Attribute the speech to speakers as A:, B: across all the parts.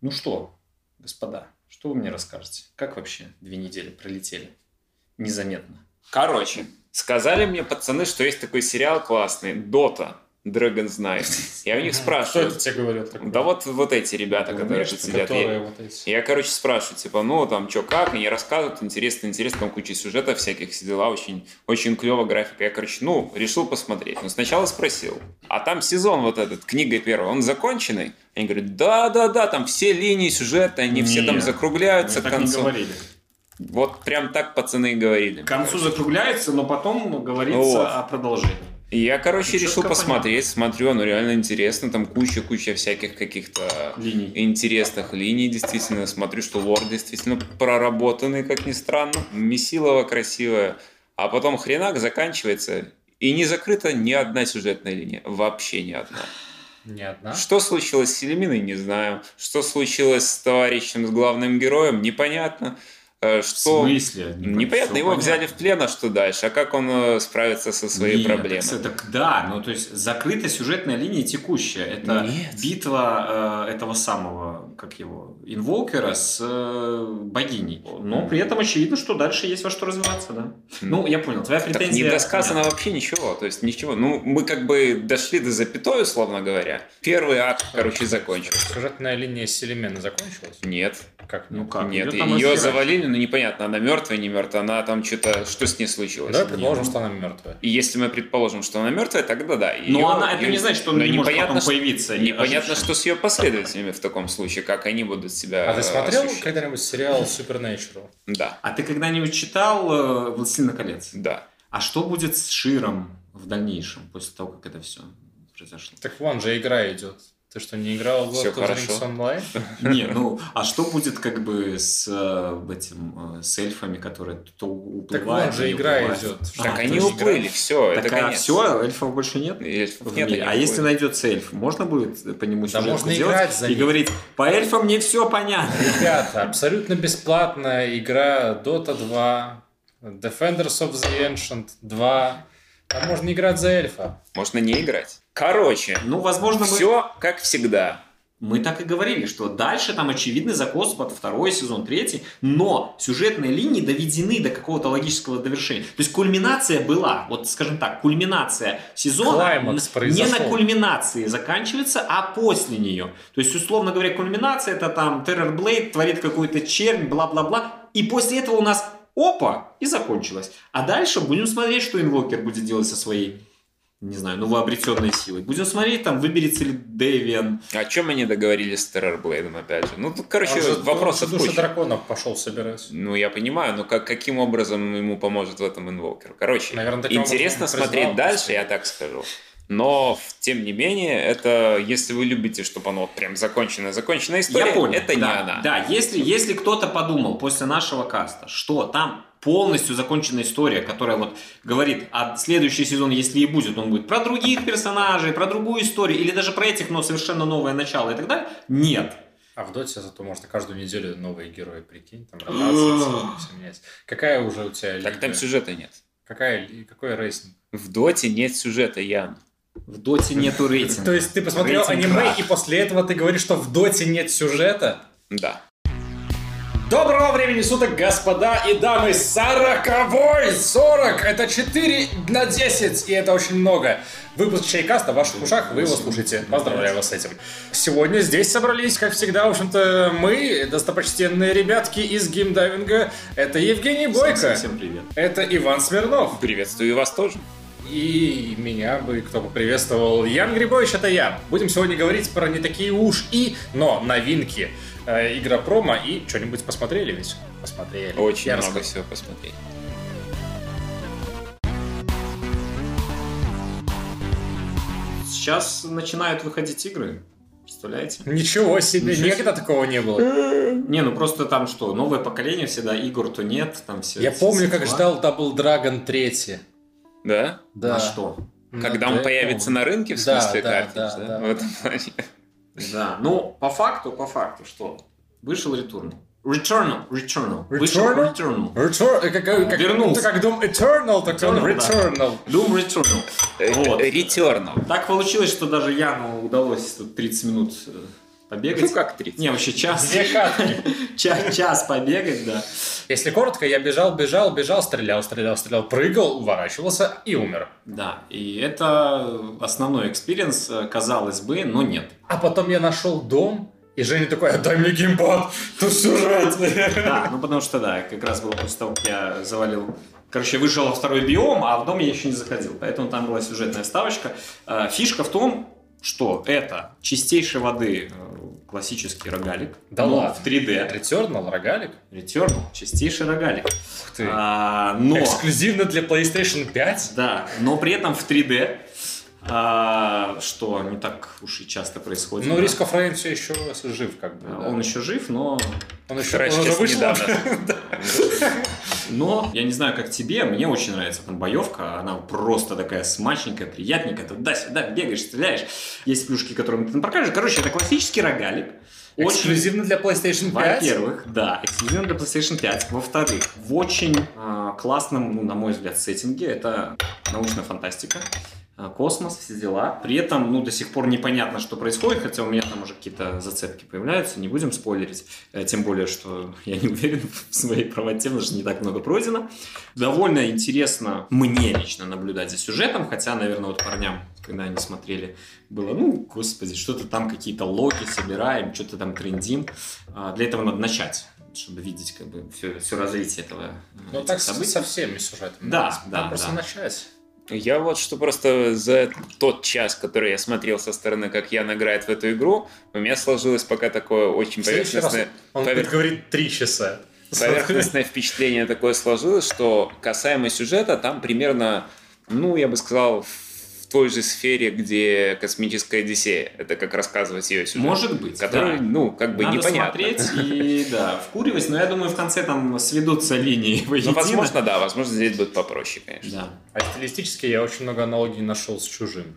A: Ну что, господа, что вы мне расскажете? Как вообще две недели пролетели? Незаметно.
B: Короче, сказали мне пацаны, что есть такой сериал классный «Дота». Dragon's Night. Я у них
A: Кто
B: спрашиваю.
A: это тебе говорил такое?
B: Да вот, вот эти ребята, которые тут сидят.
A: которые
B: Я,
A: вот эти.
B: я, короче, спрашиваю, типа, ну, там, что, как, они рассказывают, интересно, интересно, там куча сюжетов всяких, все дела, очень, очень клево графика. Я, короче, ну, решил посмотреть. Но сначала спросил, а там сезон вот этот, книга первая, он законченный? Они говорят, да-да-да, там все линии сюжета, они все там
A: Нет,
B: закругляются к концу.
A: говорили.
B: Вот прям так пацаны и говорили.
A: К концу закругляется, но потом говорится
B: Вот.
A: о продолжении.
B: И я, короче,
A: Ну,
B: решил посмотреть, смотрю, оно реально интересно, там куча-куча всяких каких-то
A: Линий.
B: интересных линий, действительно, смотрю, что лор действительно проработанный, как ни странно, месилова красивая, а потом хренак заканчивается, и не закрыта ни одна сюжетная линия, вообще ни одна.
A: Не одна?
B: Что случилось с Селеминой, не знаю. Что случилось с товарищем, с главным героем, непонятно. Э,
A: В
B: Что...
A: смысле?
B: Непонятно, его
A: понятно.
B: взяли в плен, а что дальше? А как он э, справится со своей
A: Нет,
B: проблемой?
A: так, так да, ну то есть закрыта сюжетная линия текущая. Это
B: Нет.
A: битва э, этого самого, как его, инвокера с э, богиней. Но при этом очевидно, что дальше есть во что развиваться, да. Ну, я понял, твоя
B: Так
A: претензия...
B: не досказано вообще ничего, то есть ничего. Ну, мы как бы дошли до запятой, условно говоря. Первый акт, короче, закончился.
C: Сюжетная линия Селимена закончилась?
B: Нет,
C: Как?
A: Ну как?
B: нет, ее
A: отхерачили.
B: завалили, но непонятно, она мертвая, не мертвая, она там что-то, что с ней случилось.
C: Давай предположим,
A: ну.
C: что она мертвая.
B: И если мы предположим, что она мертвая, тогда да.
A: Но
B: Её-
A: она, это
B: её-
A: не значит, что она
B: но
A: не может
B: непонятно,
A: потом
B: что-
A: появиться.
B: Непонятно, что с ее последователями в таком случае, как они будут себя
C: А ты смотрел когда-нибудь сериал Supernatural?
B: Да,
A: А ты когда-нибудь читал э, «Властелина колец»?
B: да.
A: А что будет с Широм в дальнейшем, после того, как это все произошло?
C: Так вон же игра идет. Ты что, не играл в
B: Всё
C: Lord of the
B: хорошо.
C: Rings Online?
A: Не, ну, а что будет как бы с э, этим, э, с эльфами, которые то
C: Так
A: уплывают,
C: вон же
A: то
C: игра идет.
A: А,
B: Так они уплыли, все, это
A: Так
B: конец.
A: все, эльфов больше нет?
B: Эльфов нет,
A: А если найдется эльф, можно будет по нему
C: Да
A: сюжетку
C: можно
A: сделать
C: играть за
A: и говорить, по эльфам мне все понятно.
C: Ребята, абсолютно бесплатная игра Dota 2, Defenders of the Ancient 2. Там можно играть за эльфа.
B: Можно не играть. Короче,
A: Ну, возможно, мы...
B: все как всегда.
A: Мы так и говорили, что дальше там очевидный закос под второй сезон, третий, но сюжетные линии доведены до какого-то логического довершения. То есть кульминация была, вот скажем так, кульминация сезона
C: Клаймакс
A: не на кульминации заканчивается, а после нее. То есть, условно говоря, кульминация это там Террор Блейд творит какую-то чернь, бла-бла-бла, и после этого у нас опа, и закончилось. А дальше будем смотреть, что Инвокер будет делать со своей не знаю, новообретенной силой. Будем смотреть, там, выберется ли Дэвиан,
B: О чем они договорились с Террорблейдом, опять же? Ну, тут, короче,
C: же- он же души
B: куча.
C: драконов пошел собирать.
B: Ну, я понимаю, но как, каким образом ему поможет в этом инвокер? Короче,
C: Наверное,
B: интересно смотреть
C: призвал
B: дальше, я так скажу. Но, тем не менее, это, если вы любите, чтобы оно вот прям законченная, законченная история,
A: Я понял.
B: это не
A: да,
B: она.
A: Да, если, если кто-то подумал после нашего каста, что там полностью законченная история, которая вот говорит, а следующий сезон, если и будет, он будет про других персонажей, про другую историю, или даже про этих, но совершенно новое начало и так далее, нет.
C: А в Доте зато можно каждую неделю новые герои, прикинь, там ротация, всё менять. Какая уже у тебя
B: Так там сюжета нет.
C: Какая, какой рейтинг?
B: В Доте нет сюжета, Ян.
A: В Доте нету рейтинга.
C: То есть ты посмотрел
A: Рейтинг
C: аниме,
A: крах.
C: и после этого ты говоришь, что в Доте нет сюжета?
B: Да.
C: Доброго времени суток, господа и дамы! Сороковой! Сорок! Это 4 на 10, и это очень много. Выпуск Чайкаста в ваших ушах, вы его слушаете. Поздравляю вас с этим. Сегодня здесь собрались, как всегда, в общем-то, мы, достопочтенные ребятки из геймдайвинга. Это Евгений Бойко.
A: Всем привет.
C: Это Иван Смирнов.
B: Приветствую вас тоже.
C: И меня бы кто бы приветствовал. Ян Грибович, это я. Будем сегодня говорить про не такие уж и, но новинки. Э, Игра промо и что-нибудь посмотрели ведь? Посмотрели.
B: Очень
C: Я
B: много
C: расскажу.
B: всего посмотреть.
A: Сейчас начинают выходить игры. Представляете?
C: Ничего себе,
A: Ничего
C: никогда такого не было.
A: Не, ну просто там что, новое поколение всегда, игр то нет, там все.
C: Я помню, как ждал Double Dragon 3.
B: Да?
C: Да.
A: А что?
B: Когда он появится на рынке, в смысле,
C: да,
B: картидж,
C: да,
B: да?
C: да.
B: В этом плане.
A: Да, ну, по факту, по факту, что? Вышел Returnal. Returnal, Returnal. Вышел
C: Returnal?
A: Returnal.
C: Return, э, как, как, как,
A: Вернулся.
C: как Doom Eternal, так он
A: Eternal, да.
C: Returnal.
A: Doom Returnal.
B: Э,
A: Вот.
B: Returnal.
A: Так получилось, что даже Яну удалось тут 30 минут э, побегать.
B: Ну, как 30.
A: Не, вообще час.
C: Две катки.
A: Час, час побегать, да.
C: Если коротко, я бежал, бежал, бежал, стрелял, стрелял, стрелял, прыгал, уворачивался и умер.
A: Да, и это основной experience, э, казалось бы, но нет.
C: А потом я нашел дом, и Женя такой, отдай мне геймпад, тут сюжет.
A: Да, ну потому что, да, как раз было после того, как я завалил Короче, вышел во второй биом, а в дом я еще не заходил. Поэтому там была сюжетная вставочка. Э, Фишка в том, что это чистейшей воды э, классический рогалик.
C: Да
A: но
C: ладно.
A: В 3D.
C: Returnal, рогалик.
A: Returnal, чистейший рогалик.
C: Ух ты.
A: А, но...
C: Эксклюзивно для PlayStation 5?
A: Да, но при этом в 3D. А, что не так уж и часто происходит.
C: Ну,
A: да.
C: Of Rain все еще жив, как бы.
A: А,
C: да.
A: Он еще жив, но
C: Он еще
B: Вчера,
C: он уже
B: честно,
C: вышел.
B: недавно.
A: Но я не знаю, как тебе, мне очень нравится там боевка, она просто такая смачненькая, приятненькая, туда-сюда бегаешь, стреляешь. Есть плюшки, которые ты там покажешь. Короче, это классический рогалик. Очень,
C: Эксклюзивно для PlayStation 5?
A: во-первых, да, эксклюзивно для PlayStation 5. Во-вторых, в очень а, классном, ну, на мой взгляд, сеттинге. Это научная фантастика. А, Космос, все дела. При этом, ну, до сих пор непонятно, что происходит, хотя у меня там уже какие-то зацепки появляются, не будем спойлерить. Э, Тем более, что я не уверен в своей правоте, потому что не так много пройдено. Довольно интересно мне лично наблюдать за сюжетом, хотя, наверное, вот парням, когда они смотрели, было, ну, господи, что-то там какие-то логи собираем, что-то там трендим. А, Для этого надо начать чтобы видеть как бы все, все развитие этого э,
C: Ну, так
A: событий.
C: со всеми сюжетами.
A: Да,
C: Надо
A: да,
C: просто
A: да.
C: начать.
B: Я вот что просто за тот час, который я смотрел со стороны, как Ян играет в эту игру, у меня сложилось пока такое очень поверхностное,
C: он
B: повер-
C: будет говорить три часа.
B: поверхностное впечатление такое сложилось, что касаемо сюжета, там примерно, ну, я бы сказал, в той же сфере, где космическая Одиссея. Это как рассказывать ее сюжет.
A: Может быть,
B: Который,
A: да.
B: ну, как бы
A: Надо
B: непонятно.
A: смотреть и, да, вкуривать, но я думаю, в конце там сведутся линии
B: Ну,
A: воедино.
B: возможно, да, возможно, здесь будет попроще, конечно.
A: Да.
C: А стилистически я очень много аналогий нашел с чужим.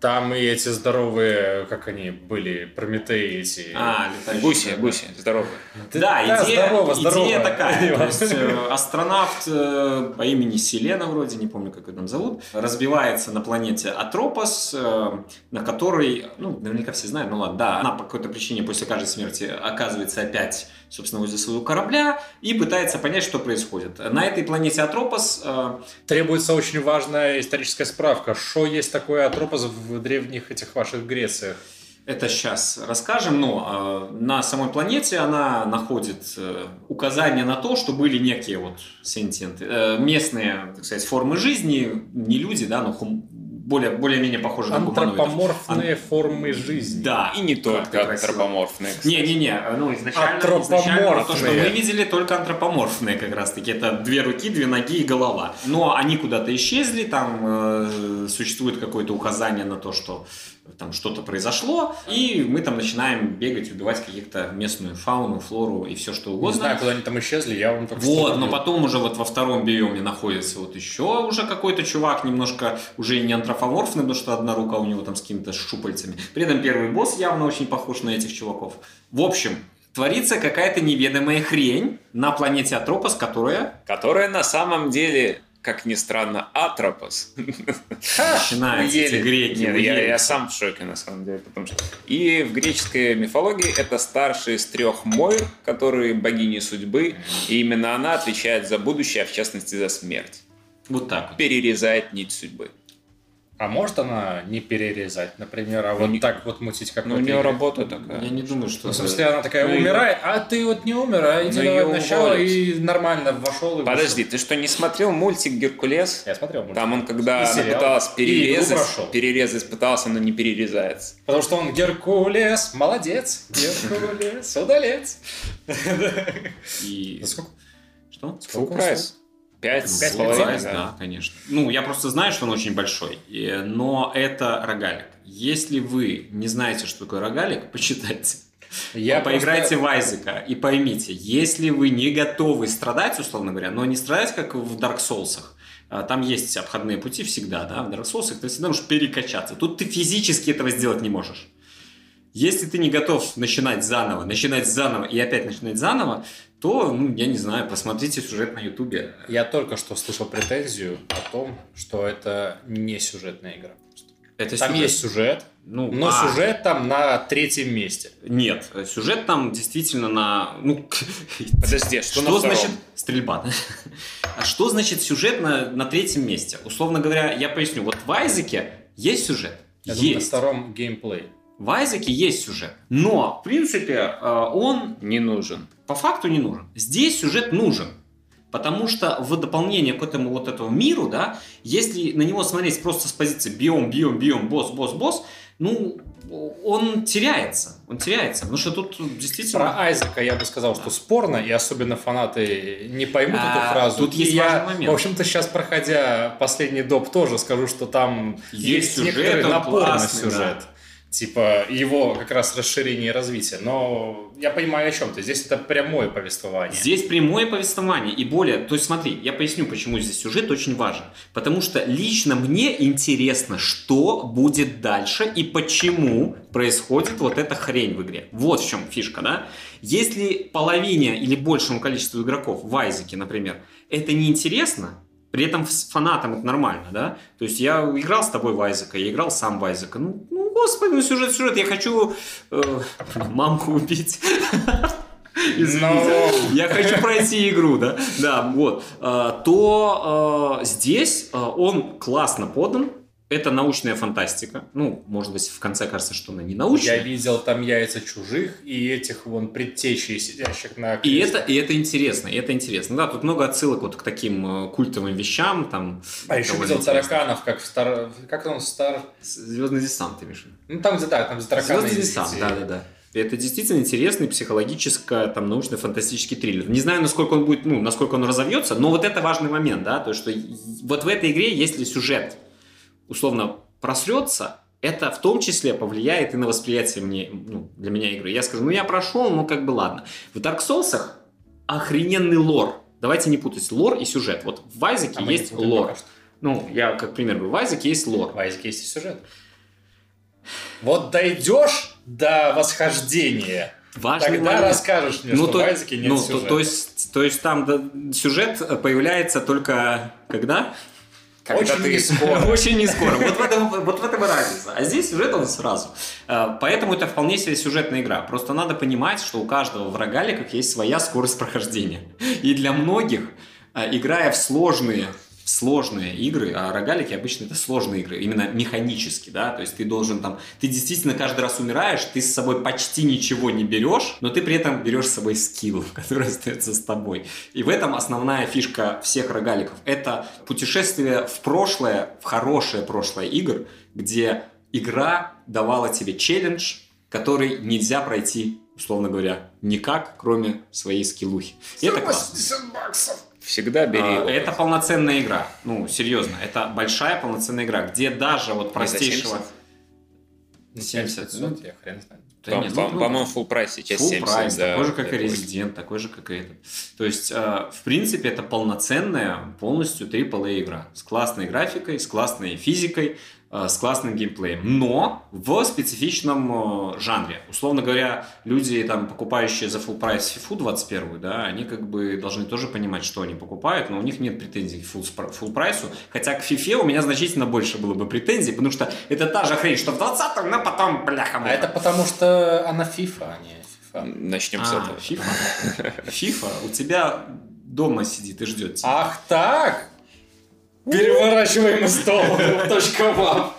C: Там и эти здоровые, как они были, Прометеи эти.
A: А, летающие.
B: Гуси,
A: да.
B: гуси, здорово.
A: Да, идея,
C: здорово,
A: идея
C: здорово.
A: такая. То есть э, астронавт э, по имени Селена вроде, не помню, как ее там зовут, разбивается на планете Атропос, э, на которой, ну, наверняка все знают, ну ладно, да, она по какой-то причине после каждой смерти оказывается опять, собственно, возле своего корабля и пытается понять, что происходит. На этой планете Атропос э,
C: Требуется очень важная историческая справка. Что есть такое Атропос в древних этих ваших Грециях?
A: Это сейчас расскажем, но э, на самой планете она находит э, указания на то, что были некие вот сентиенты, э, местные, так сказать, формы жизни, не люди, да, но хум- более, более-менее похожие на гуманоидов.
C: Антропоморфные формы жизни.
A: Да.
B: И не только антропоморфные. кстати.
A: Не-не-не, ну изначально, изначально то, что мы видели, только антропоморфные как раз-таки. Это две руки, две ноги и голова. Но они куда-то исчезли, там э, существует какое-то указание на то, что там что-то произошло, и мы там начинаем бегать, убивать каких-то местную фауну, флору и все что
C: Не
A: угодно.
C: знаю, куда они там исчезли, я вам только
A: Вот, но потом уже вот во втором биоме находится вот еще уже какой-то чувак, немножко уже не антропоморфный, потому что одна рука у него там с какими-то щупальцами. При этом первый босс явно очень похож на этих чуваков. В общем, творится какая-то неведомая хрень на планете Атропос, которая
B: Которая на самом деле, как ни странно, Атропос.
A: начинается эти греки.
B: Нет, я, я сам в шоке, на самом деле. Потому что... И в греческой мифологии это старший из трех Мойр, которые богини судьбы, и именно она отвечает за будущее, а в частности за смерть.
A: Вот так вот.
B: Перерезает нить судьбы.
C: А может она не перерезать, например, а
B: Ну,
C: вот
B: не-
C: так вот мутить, как
B: Ну, у нее
C: игре?
B: работа такая.
A: Я не думаю, что...
C: Ну, в смысле, она такая
B: Ну,
C: умирает, а ты вот не умер, а иди
B: Ну,
C: давай начало и нормально вошел и
B: Подожди, ты что, не смотрел мультик «Геркулес»?
C: вышел. Я смотрел мультик.
B: Там он, когда она пыталась
C: игру
B: перерезать, перерезать пытался, но не перерезается.
C: Потому что он Геркулес, молодец, Геркулес, удалец.
A: И...
C: Ну, сколько?
A: Что?
C: Сколько
B: прайс. Пять с
C: Пять
B: половиной,
A: да.
B: да.
A: конечно. Ну, я просто знаю, что он очень большой, но это рогалик. Если вы не знаете, что такое рогалик, почитайте.
C: Я
A: Поиграйте
C: просто-
A: в Айзека и поймите, если вы не готовы страдать, условно говоря, но не страдать, как в Dark Souls, а, там есть обходные пути всегда, да, в Dark Souls ты всегда можешь перекачаться. Тут ты физически этого сделать не можешь. Если ты не готов начинать заново, начинать заново и опять начинать заново, то, ну, я не знаю, посмотрите сюжет на Ютубе.
C: Я только что слышал претензию о том, что это не сюжетная игра.
A: Это
C: Там
A: сюжет.
C: есть сюжет,
A: Ну,
C: но
A: а,
C: сюжет там на третьем месте.
A: Нет, сюжет там действительно на... Ну,
B: Подожди, а что,
A: что
B: на втором?
A: значит стрельба? А что значит сюжет на, на третьем месте? Условно говоря, я поясню. Вот в Айзеке есть сюжет.
C: Я думаю, на
A: есть.
C: втором геймплей.
A: В Айзеке есть сюжет. Но, в принципе, э, он
B: Не нужен.
A: по факту не нужен. Здесь сюжет нужен. Потому что в дополнение к этому вот этому миру, да, если на него смотреть просто с позиции биом, биом, биом, босс, босс, босс, ну, он теряется. Он теряется. Потому что тут действительно...
C: Про Айзека я бы сказал, что спорно, и особенно фанаты не поймут
A: А,
C: эту фразу.
A: тут есть
C: И я,
A: важный момент.
C: в общем-то, сейчас, проходя последний доп, тоже скажу, что там
A: Есть
C: есть,
A: сюжет,
C: некоторый напор на сюжет. Типа его как раз расширение и развитие. Но я понимаю о чем ты. Здесь это прямое повествование.
A: Здесь прямое повествование. И более, то есть смотри, я поясню, почему здесь сюжет очень важен. Потому что лично мне интересно, что будет дальше и почему происходит вот эта хрень в игре. Вот в чем фишка, да? Если половине или большему количеству игроков в Айзеке, например, это неинтересно, при этом с фанатам это нормально, да? То есть я играл с тобой в Айзека, я играл сам в Айзека. Ну, ну господи, ну сюжет, сюжет, я хочу э, мамку убить. Извините. Я хочу пройти игру, да? Да, вот. А, То а, здесь а, он классно подан. Это научная фантастика. Ну, может быть, в конце кажется, что она не
C: Я
A: научная.
C: видел там яйца чужих и этих вон предтечей, сидящих на
A: И
C: кресле.
A: это, и это интересно, и это интересно. Да, тут много отсылок вот к таким э, культовым вещам. Там,
C: А еще видел
A: интересно.
C: тараканов, как в Стар... Как он, Стар...
A: Звездный десант, ты имеешь?
C: Ну, там, где, да, там где тараканы
A: Звездный
C: есть
A: десант,
C: эти-
A: да, да, да. Это действительно интересный психологическо там научно-фантастический триллер. Не знаю, насколько он будет, ну, насколько он разовьется, но вот это важный момент, да, то что и- вот в этой игре, если сюжет условно просрется, это в том числе повлияет и на восприятие мне, ну, для меня игры. Я скажу, ну я прошел, ну как бы ладно. В Dark Souls охрененный лор. Давайте не путать лор и сюжет. Вот в Айзеке
C: А
A: есть лор. Ну, я как пример говорю, в Айзеке есть лор.
C: В Айзеке есть и сюжет. Вот дойдешь до восхождения,
A: Важный
C: тогда
A: момент.
C: расскажешь мне,
A: Ну,
C: что
A: то,
C: в Айзеке нет
A: ну, то,
C: сюжета.
A: то есть, то есть там да, сюжет появляется только когда?
C: Очень
A: ты-
C: не скоро.
A: Очень не скоро. Вот в этом, вот в этом и разница. А здесь сюжет он сразу. Э, Поэтому это вполне себе сюжетная игра. Просто надо понимать, что у каждого в рогаликах есть своя скорость прохождения. И для многих, э, играя в сложные сложные игры, а рогалики обычно это сложные игры, именно механически, да, то есть ты должен там, ты действительно каждый раз умираешь, ты с собой почти ничего не берешь, но ты при этом берешь с собой скилл, который остается с тобой. И в этом основная фишка всех рогаликов. Это путешествие в прошлое, в хорошее прошлое игр, где игра давала тебе челлендж, который нельзя пройти, условно говоря, никак, кроме своей скиллухи. И это классно.
C: 80 баксов.
B: Всегда бери
A: А,
B: его.
A: Это полноценная игра. Ну, серьезно, это большая полноценная игра, где даже вот простейшего...
C: 70.
A: 70, ну,
C: я хрен знаю.
A: Да
B: Там,
A: нет,
B: по-
A: ну,
B: По-моему, full прайс сейчас
A: Full
B: 70.
A: прайс,
B: да,
A: такой же, как и. Resident, такой же, как и этот. То есть, э, в принципе, это полноценная, полностью AAA игра. С классной графикой, с классной физикой, с классным геймплеем. Но в специфичном э, жанре. Условно говоря, люди, там, покупающие за full прайс FIFA 21, да, они как бы должны тоже понимать, что они покупают, но у них нет претензий к full, full прайсу. Хотя к FIFA у меня значительно больше было бы претензий, потому что это та же хрень, что в 20-м, но потом, бляха
C: А это потому, что она FIFA, а не FIFA.
B: Начнем с
A: а,
B: этого.
A: FIFA. FIFA у тебя дома сидит и ждет тебя.
C: Ах так! Переворачиваем стол. Точка вам.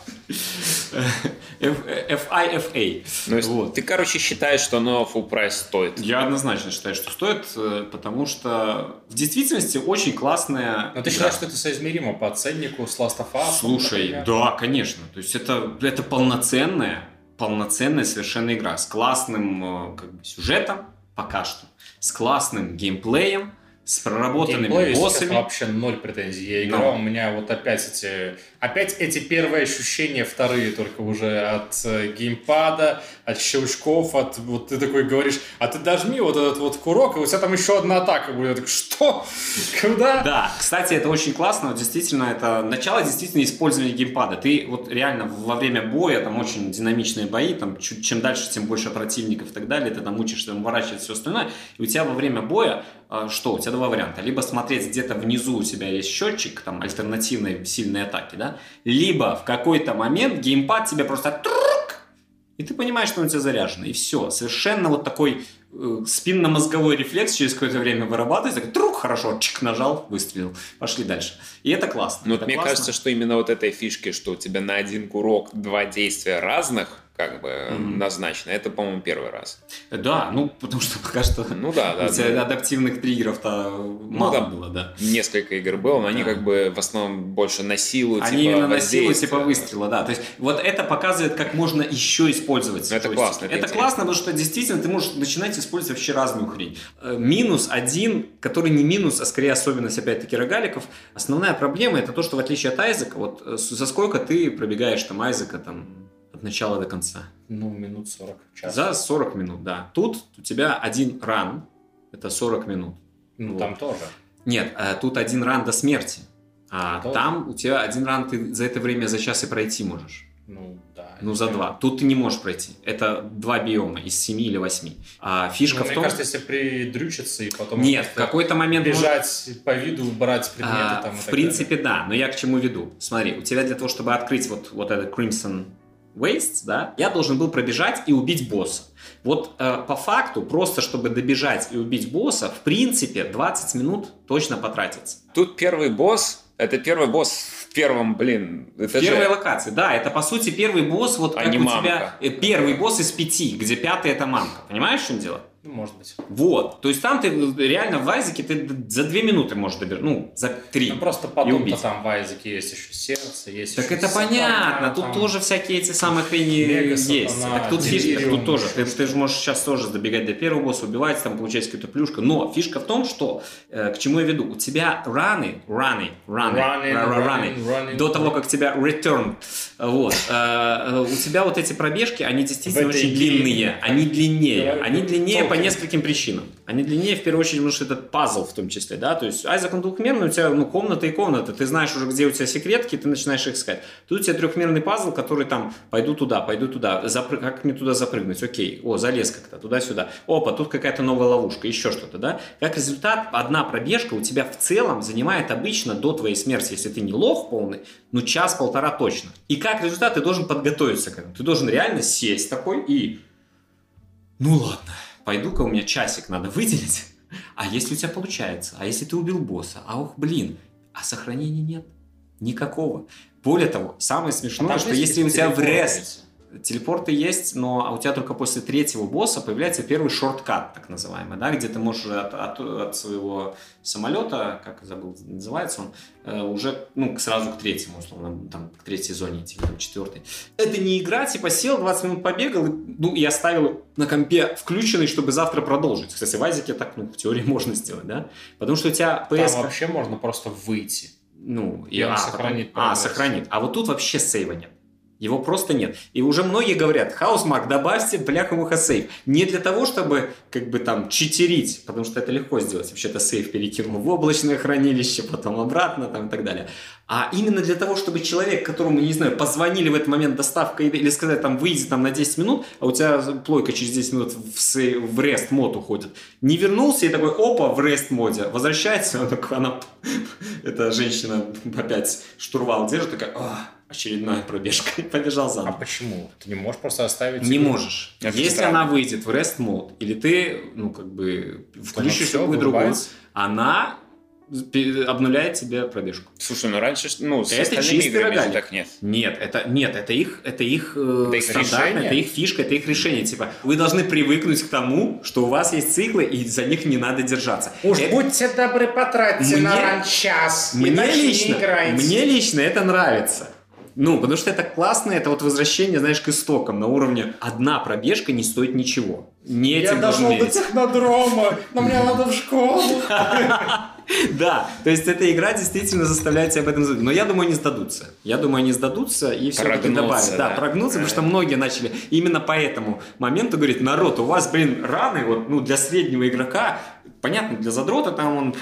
A: F- FIFA.
B: Ну,
A: Вот.
B: Ты, короче, считаешь, что оно full прайс стоит.
A: Я однозначно считаю, что стоит, э, потому что в действительности очень классная
C: Но ты
A: игра.
C: считаешь, что это соизмеримо по ценнику с Last of Us?
A: Слушай,
C: например?
A: да, конечно. То есть это, это полноценная, полноценная совершенно игра с классным э, как бы, сюжетом пока что, с классным геймплеем, с проработанными
C: Геймплею, если
A: боссами.
C: вообще ноль претензий. Я играл, у меня вот опять эти... Опять эти первые ощущения, вторые только уже от э, геймпада, от щелчков, от... Вот ты такой говоришь, а ты дожми вот этот вот курок, и у тебя там еще одна атака будет. Я такой, что? Куда?
A: Да, кстати, это очень классно. Действительно, это начало действительно использования геймпада. Ты вот реально во время боя, там очень динамичные бои, там чуть, чем дальше, тем больше противников и так далее, ты там учишься там, уворачивать все остальное. И у тебя во время боя что? У тебя два варианта. Либо смотреть где-то внизу у тебя есть счетчик, там, альтернативной сильной атаки, да? Либо в какой-то момент геймпад тебе просто и ты понимаешь, что он у тебя заряжен. И все. Совершенно вот такой спинномозговой рефлекс через какое-то время вырабатывается. Такой, трук, хорошо, чик, нажал, выстрелил. Пошли дальше. И это классно.
B: Ну,
A: это
B: мне
A: классно.
B: кажется, что именно вот этой фишки, что у тебя на один курок два действия разных, как бы
A: Мгм.
B: назначено, это, по-моему, первый раз.
A: Да, ну, потому что пока что
B: Ну да, да.
A: у тебя адаптивных триггеров-то мало
B: да.
A: было, да.
B: Несколько игр было, но они
A: Да.
B: как бы в основном больше на силу,
A: Они
B: типа,
A: именно на силу типа выстрела, да. То есть вот это показывает, как можно еще использовать.
B: Ну, это классно, это
A: Это,
B: интересно.
A: классно, потому что действительно ты можешь начинать использовать вообще разную хрень. Э, Минус один, который не минус, а скорее особенность опять-таки рогаликов. Основная проблема это то, что в отличие от Айзека, вот э, за сколько ты пробегаешь там Айзека там от начала до конца?
C: Ну, минут 40, час.
A: За 40 минут, да. Тут у тебя один ран, это 40 минут.
C: Ну,
A: Вот.
C: там тоже.
A: Нет, э, тут один ран до смерти. А
C: Тоже?
A: там у тебя один ран ты за это время за час и пройти можешь.
C: Ну, да.
A: Ну, за два. Тут ты не можешь пройти. Это два биома из семи или восьми. А фишка
C: Ну,
A: в
C: мне
A: том...
C: кажется, если придрючиться и потом
A: Нет, в какой-то момент... может-
C: бежать по виду, брать предметы
A: А,
C: там и
A: в принципе, да. Но я к чему веду? Смотри, у тебя для того, чтобы открыть вот, вот этот Crimson Wastes, да, я должен был пробежать и убить босса. Вот э, по факту, просто чтобы добежать и убить босса, в принципе, 20 минут точно потратится.
B: Тут первый босс, это первый босс в первом, блин,
A: В
B: этаже.
A: первой локации, да, это по сути первый босс, вот
B: А
A: как у
B: мамка.
A: тебя э, первый босс из пяти, где пятый это мамка. Понимаешь, в чем дело?
C: Ну, может быть.
A: Вот. То есть там ты реально в Айзеке ты за две минуты можешь добежать. Ну, за три.
C: Ну, просто потом-то там в Айзеке есть еще сердце, есть
A: Так
C: еще
A: это
C: сатана,
A: понятно, тут
C: там.
A: тоже всякие эти самые хрени есть. Так тут фишка, тут тоже. Ты, ты же можешь сейчас тоже добегать до первого босса, убивать, там получать какую-то плюшку. Но фишка в том, что, э, к чему я веду, у тебя раны, раны, раны, раны, до того, как тебя return, вот, э, э, у тебя вот эти пробежки, они действительно очень длинные, они длиннее, они длиннее по нескольким причинам. Они длиннее, в первую очередь, потому что это пазл в том числе, да, то есть Айзек он двухмерный, у тебя, ну, комната и комната, ты знаешь уже, где у тебя секретки, ты начинаешь их искать. Тут у тебя трехмерный пазл, который там, пойду туда, пойду туда, запры- как мне туда запрыгнуть, окей, о, залез как-то, туда-сюда, опа, тут какая-то новая ловушка, еще что-то, да. Как результат, одна пробежка у тебя в целом занимает обычно до твоей смерти, если ты не лох полный, ну, час-полтора точно. И как результат, ты должен подготовиться к этому, ты должен реально сесть такой и ну ладно, пойду-ка у меня часик надо выделить. А если у тебя получается? А если ты убил босса? А ух, блин, а сохранения нет. Никакого. Более того, самое смешное,
C: там
A: что если у тебя в рест телепорты есть, но у тебя только после третьего босса появляется первый шорткат, так называемый, да, где ты можешь от, от- от своего самолета, как забыл, называется он, э, уже, ну, сразу к третьему, условно, там, к третьей зоне идти, там, четвертой. Это не игра, типа, сел, 20 минут побегал, и, ну, и оставил на компе включенный, чтобы завтра продолжить. Кстати, в Айзеке так, ну, в теории можно сделать, да? Потому что у тебя
C: Там
A: PS...
C: вообще можно просто выйти.
A: Ну,
C: И он
A: а,
C: сохранит
A: потом- а, сохранит. А вот тут вообще сейва нет. Его просто нет. И уже многие говорят, Хаусмарк, добавьте бляха-муха сейв. Не для того, чтобы как бы там читерить, потому что это легко сделать. Вообще-то сейв перекинул в облачное хранилище, потом обратно там и так далее. А именно для того, чтобы человек, которому, не знаю, позвонили в этот момент доставка или сказать, там, выйди там на 10 минут, а у тебя плойка через 10 минут в, сей- в рест мод уходит, не вернулся и такой, опа, в рест моде, возвращается, она, эта женщина опять штурвал держит, такая, «А, очередная пробежка, и побежал
C: А
A: заново.
C: почему? Ты не можешь просто оставить...
A: Не можешь.
B: Это
A: Если
B: странно.
A: она выйдет в REST мод, или ты, ну, как бы, включишь любую другую, она обнуляет тебе пробежку.
B: Слушай, ну раньше, ну, с
A: Это чистый
B: играми
A: рогалик.
B: так нет.
A: Нет, это нет, это их, это их, э,
B: Это их
A: стандартное,
C: решение?
A: это их фишка, это их решение. Типа, вы должны привыкнуть к тому, что у вас есть циклы, и за них не надо держаться.
C: Уж
A: Это-
C: будьте добры, потратьте
A: Мне-
C: на ран час.
A: мне лично, мне лично это нравится. Ну, потому что это классно, это вот возвращение, знаешь, к истокам на уровне одна пробежка не стоит ничего. Не
C: Я
A: этим
C: дошел
A: должен
C: до технодрома, но мне надо в школу.
A: Да, то есть эта игра действительно заставляет тебя об этом задуматься. Но я думаю, они сдадутся. Я думаю, они сдадутся и все-таки добавят. Да,
B: да.
A: прогнуться, потому что многие начали именно по этому моменту говорить, народ, у вас, блин, раны, вот, ну, для среднего игрока, понятно, для задрота там он,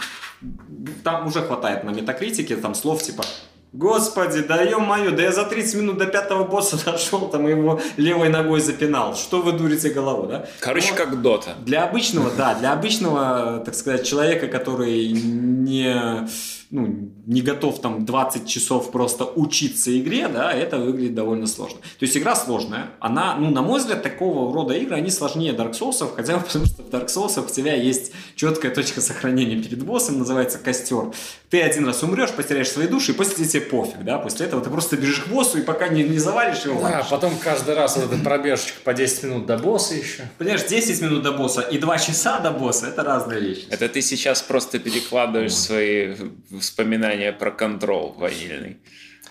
A: там уже хватает на метакритике, там слов типа Господи, да ё-моё, да я за 30 минут до пятого босса дошел, там его левой ногой запинал. Что вы дурите голову, да?
B: Короче,
A: Ну,
B: как Дота.
A: Для обычного, да, для обычного, так сказать, человека, который не, ну, не готов там 20 часов просто учиться игре, да, это выглядит довольно сложно. То есть игра сложная, она, ну, на мой взгляд, такого рода игры, они сложнее Dark Souls, хотя бы потому что в Dark Souls у тебя есть четкая точка сохранения перед боссом, называется костер. Ты один раз умрешь, потеряешь свои души, и после тебе пофиг, да, после этого ты просто бежишь к боссу, и пока не, не завалишь его,
C: Да,
A: валишь.
C: потом каждый раз вот эта пробежечка по 10 минут до босса еще.
A: Понимаешь, 10 минут до босса и 2 часа до босса, это разные вещи.
B: Это ты сейчас просто перекладываешь свои воспоминания про контрол ванильный.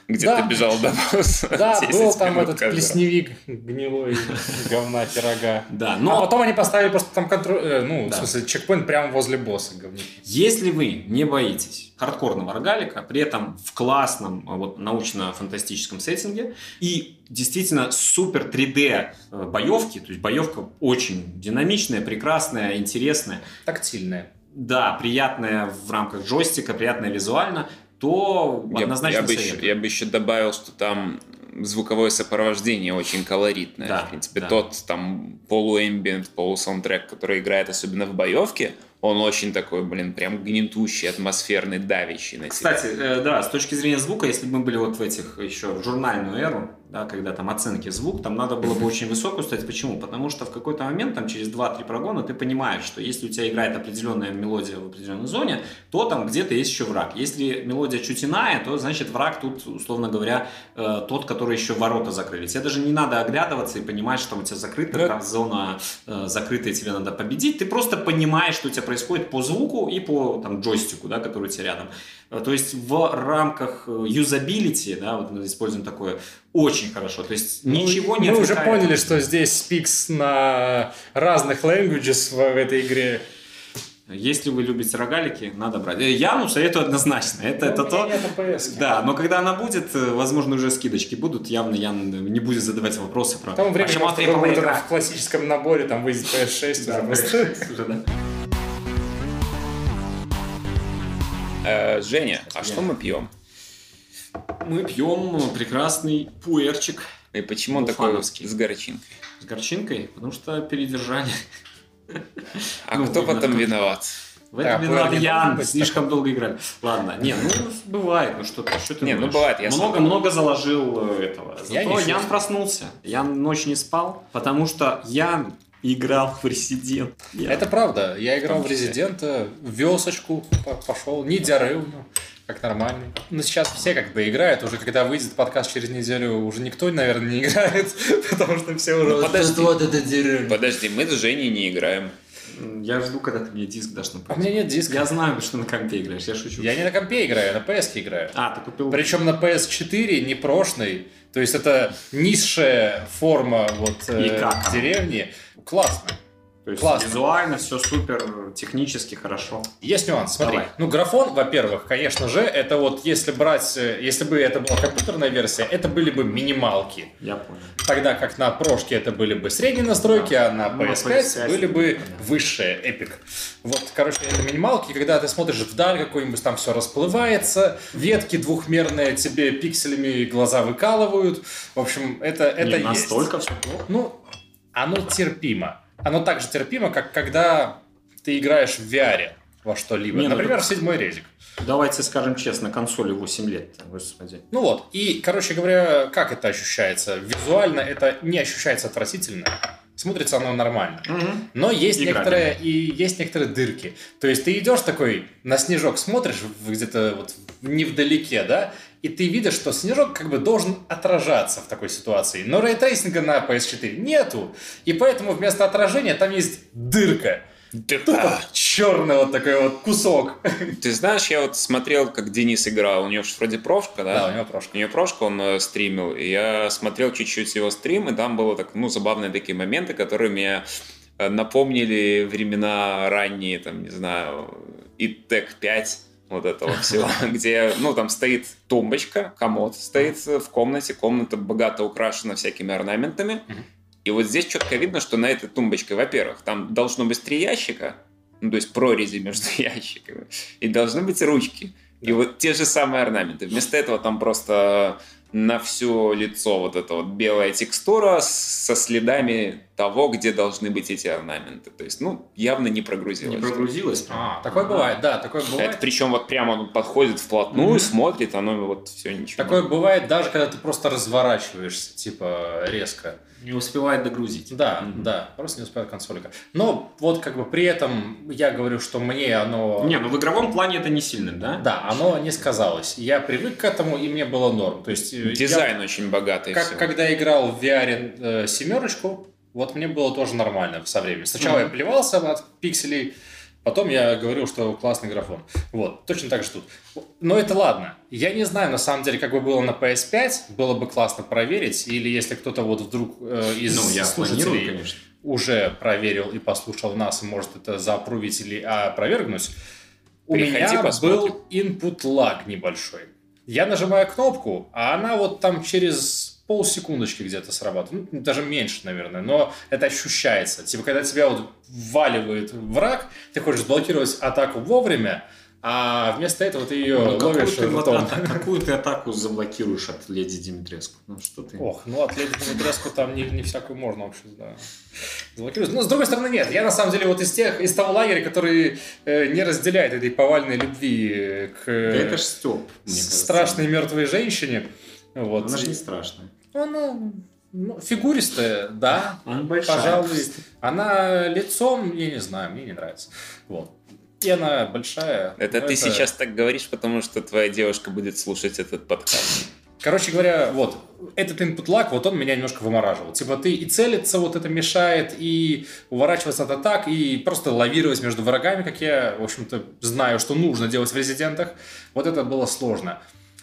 B: Где
C: Да.
B: ты бежал до босса.
C: Да,
B: 10
C: был там этот
B: раз.
C: плесневик гнилой говна пирога.
A: Да,
C: Но а потом они поставили просто там контроль, э, ну,
A: Да.
C: в смысле, чекпоинт прямо возле босса говнюки.
A: Если вы не боитесь хардкорного рогалика, при этом в классном а, вот, научно-фантастическом сеттинге и действительно супер 3D э, боевки, то есть боевка очень динамичная, прекрасная, интересная,
C: Тактильная.
A: Да, приятная в рамках джойстика, приятная визуально, то
B: Я,
A: однозначно
B: я бы еще, я бы еще добавил, что там звуковое сопровождение очень колоритное.
A: Да,
B: в принципе,
A: да.
B: тот там полуэмбиент, полусаундтрек, который играет особенно в боевке, он очень такой, блин, прям гнетущий, атмосферный, давящий на тебя.
A: Кстати, э, да, с точки зрения звука, если бы мы были вот в этих еще в журнальную эру, да, когда там оценки звук, там надо было бы очень высокую ставить. Почему? Потому что в какой-то момент, там через 2-3 прогона, ты понимаешь, что если у тебя играет определенная мелодия в определенной зоне, то там где-то есть еще враг. Если мелодия чуть иная, то значит враг тут, условно говоря, э, тот, который еще ворота закрыли. Тебе даже не надо оглядываться и понимать, что у тебя закрыта
C: Да.
A: там зона э, закрытая, тебе надо победить. Ты просто понимаешь, что у тебя происходит по звуку и по там, джойстику, да, который у тебя рядом. Э, То есть в рамках э, юзабилити, да, вот мы используем такое, очень хорошо. То есть ничего не
C: Ну, Мы уже поняли, что здесь спикс на разных languages в, в этой игре.
A: Если вы любите рогалики, надо брать. Э, Яну советую однозначно. Это, это то...
C: Нет.
A: Да, но когда она будет, э, возможно, уже скидочки будут. Явно Ян не будет задавать вопросы про...
C: К тому времени
A: «Почему
C: просто
A: ты
C: будет
A: игра?»
C: в классическом наборе там выйдет PS6
A: Да,
C: уже просто.
A: уже, да.
B: Э, Женя, а что мы пьем?
A: Мы пьем прекрасный пуэрчик
B: И почему он такой с горчинкой?
A: с горчинкой, потому что передержание.
B: А
A: Ну,
B: кто потом виноват?
A: В этом
C: Да,
A: виноват Ян, слишком долго играли. Ладно, не, ну бывает, ну что ты, что ты
B: Не, ну бывает, я сам-
A: Много-много заложил э, этого.
C: Я
A: Зато
C: не
A: Ян проснулся. Ян ночь не спал, потому что Ян играл в. Ян.
C: Это правда. Я играл в. Резидента, в весочку по- пошел, не него, как нормальный. Но сейчас все как бы играют, уже когда выйдет подкаст через неделю, уже никто, наверное, не играет, потому что все уже...
B: Ну, подожди.
C: Вот это дерьмо.
B: Подожди, мы с Женей не играем.
A: Я жду, когда ты мне диск дашь на
C: А у меня нет диска.
A: Я знаю, что на компе играешь, я шучу.
C: Я не на компе играю, я на PS играю.
A: А, ты купил...
C: Причем на PS4 не прошный. То есть это низшая форма вот э, деревни. Классно.
A: То есть
C: классно.
A: визуально все супер, технически хорошо.
C: Есть нюанс, смотри.
A: Давай.
C: Ну, графон, во-первых, конечно же, это вот если брать, э, если бы это была компьютерная версия, это были бы минималки.
A: Я понял.
C: Тогда как на прошке это были бы средние настройки, а на
A: Ну, на
C: PS5
A: PS5
C: были бы
A: понятно.
C: высшие, эпик. Вот, короче, это минималки, когда ты смотришь вдаль, какой-нибудь там все расплывается, ветки двухмерные тебе пикселями глаза выкалывают. В общем, это, это
A: Не,
C: есть.
A: настолько все плохо.
C: Ну, оно терпимо. Оно так же терпимо, как когда ты играешь в VR во что-либо.
A: Не, ну
C: Например, в седьмой резик.
A: Давайте скажем честно, консоли 8 лет, господи.
C: Ну вот, и, короче говоря, как это ощущается? Визуально это не ощущается отвратительно. Смотрится оно нормально. Но есть
A: Играбельно.
C: некоторые, и есть некоторые дырки. То есть ты идешь такой, на снежок смотришь где-то вот невдалеке, да, и ты видишь, что снежок как бы должен отражаться в такой ситуации. Но рейтрейсинга на PS4 нету. И поэтому вместо отражения там есть дырка. Тупо черный вот такой вот кусок.
B: Ты знаешь, я вот смотрел, как Денис играл. У него же вроде прошка, да?
C: Да, у него прошка.
B: У него прошка, он э, стримил. И я смотрел чуть-чуть его стрим, и там было так, ну, забавные такие моменты, которые мне э, напомнили времена ранние, там, не знаю, и Тек 5 вот этого всего, где, ну, там стоит тумбочка, комод стоит в комнате, комната богато украшена всякими орнаментами, и вот здесь четко видно, что на этой тумбочке, во-первых, там должно быть три ящика, ну, то есть прорези между ящиками, и должны быть ручки. И вот те же самые орнаменты. Вместо этого там просто на все лицо вот эта вот белая текстура со следами того, где должны быть эти орнаменты. То есть, ну, явно не прогрузилось.
A: Не прогрузилось?
C: А, такое бывает, да, такое бывает.
B: Это причем вот прямо он подходит вплотную, смотрит, оно вот все ничего.
C: Такое бывает даже, когда ты просто разворачиваешься, типа, резко.
A: Не успевает догрузить.
C: Да, да, просто не успевает консолька. Но вот как бы при этом я говорю, что мне оно...
A: Не, ну в игровом плане это не сильно, да?
C: Да, оно не сказалось. Я привык к этому, и мне было норм. То есть э,
B: Дизайн
C: я,
B: очень богатый.
C: как,
B: всего.
C: когда играл в VR э, семерочку, вот мне было тоже нормально со временем. Сначала
A: Мгм.
C: я плевался от пикселей, потом я говорил, что классный графон. Вот, точно так же тут. Но это ладно. Я не знаю, на самом деле, как бы было на PS5, было бы классно проверить, или если кто-то вот вдруг э, из
A: Ну, я
C: слушателей
A: планирую, конечно.
C: уже проверил и послушал нас, и может это заапрувить или опровергнуть, у
B: Приходи,
C: меня
B: посмотрим.
C: был input lag небольшой. Я нажимаю кнопку, а она вот там через полсекундочки где-то срабатывает. Ну, даже меньше, наверное, но это ощущается. Типа, когда тебя вот вваливает враг, ты хочешь заблокировать атаку вовремя, а вместо этого ты ее
A: Ну, какую,
C: ловишь
A: ты, вот
C: ртом.
A: ата- какую ты атаку заблокируешь от леди Димитреску? Ну что ты?
C: Ох, ну от Леди Димитреску там не, не всякую можно вообще, да. Заблокировать. Но с другой стороны, нет. Я на самом деле вот из тех, из того лагеря, который э, не разделяет этой повальной любви э, к
A: Да
C: э,
A: это ж Степ,
C: страшной мертвой женщине. Вот.
A: Она же не страшная.
C: Она ну, фигуристая, да.
A: Она большая.
C: Пожалуй. Она лицом, я не знаю, мне не нравится. Вот. И она большая.
B: Это
C: но
B: ты сейчас так говоришь, потому что твоя девушка будет слушать этот подкаст.
C: Короче говоря, вот, этот input lag, вот он меня немножко вымораживал. Типа ты и целиться вот это мешает, и уворачиваться от атак, и просто лавировать между врагами, как я, в общем-то, знаю, что нужно делать в резидентах. Вот это было сложно.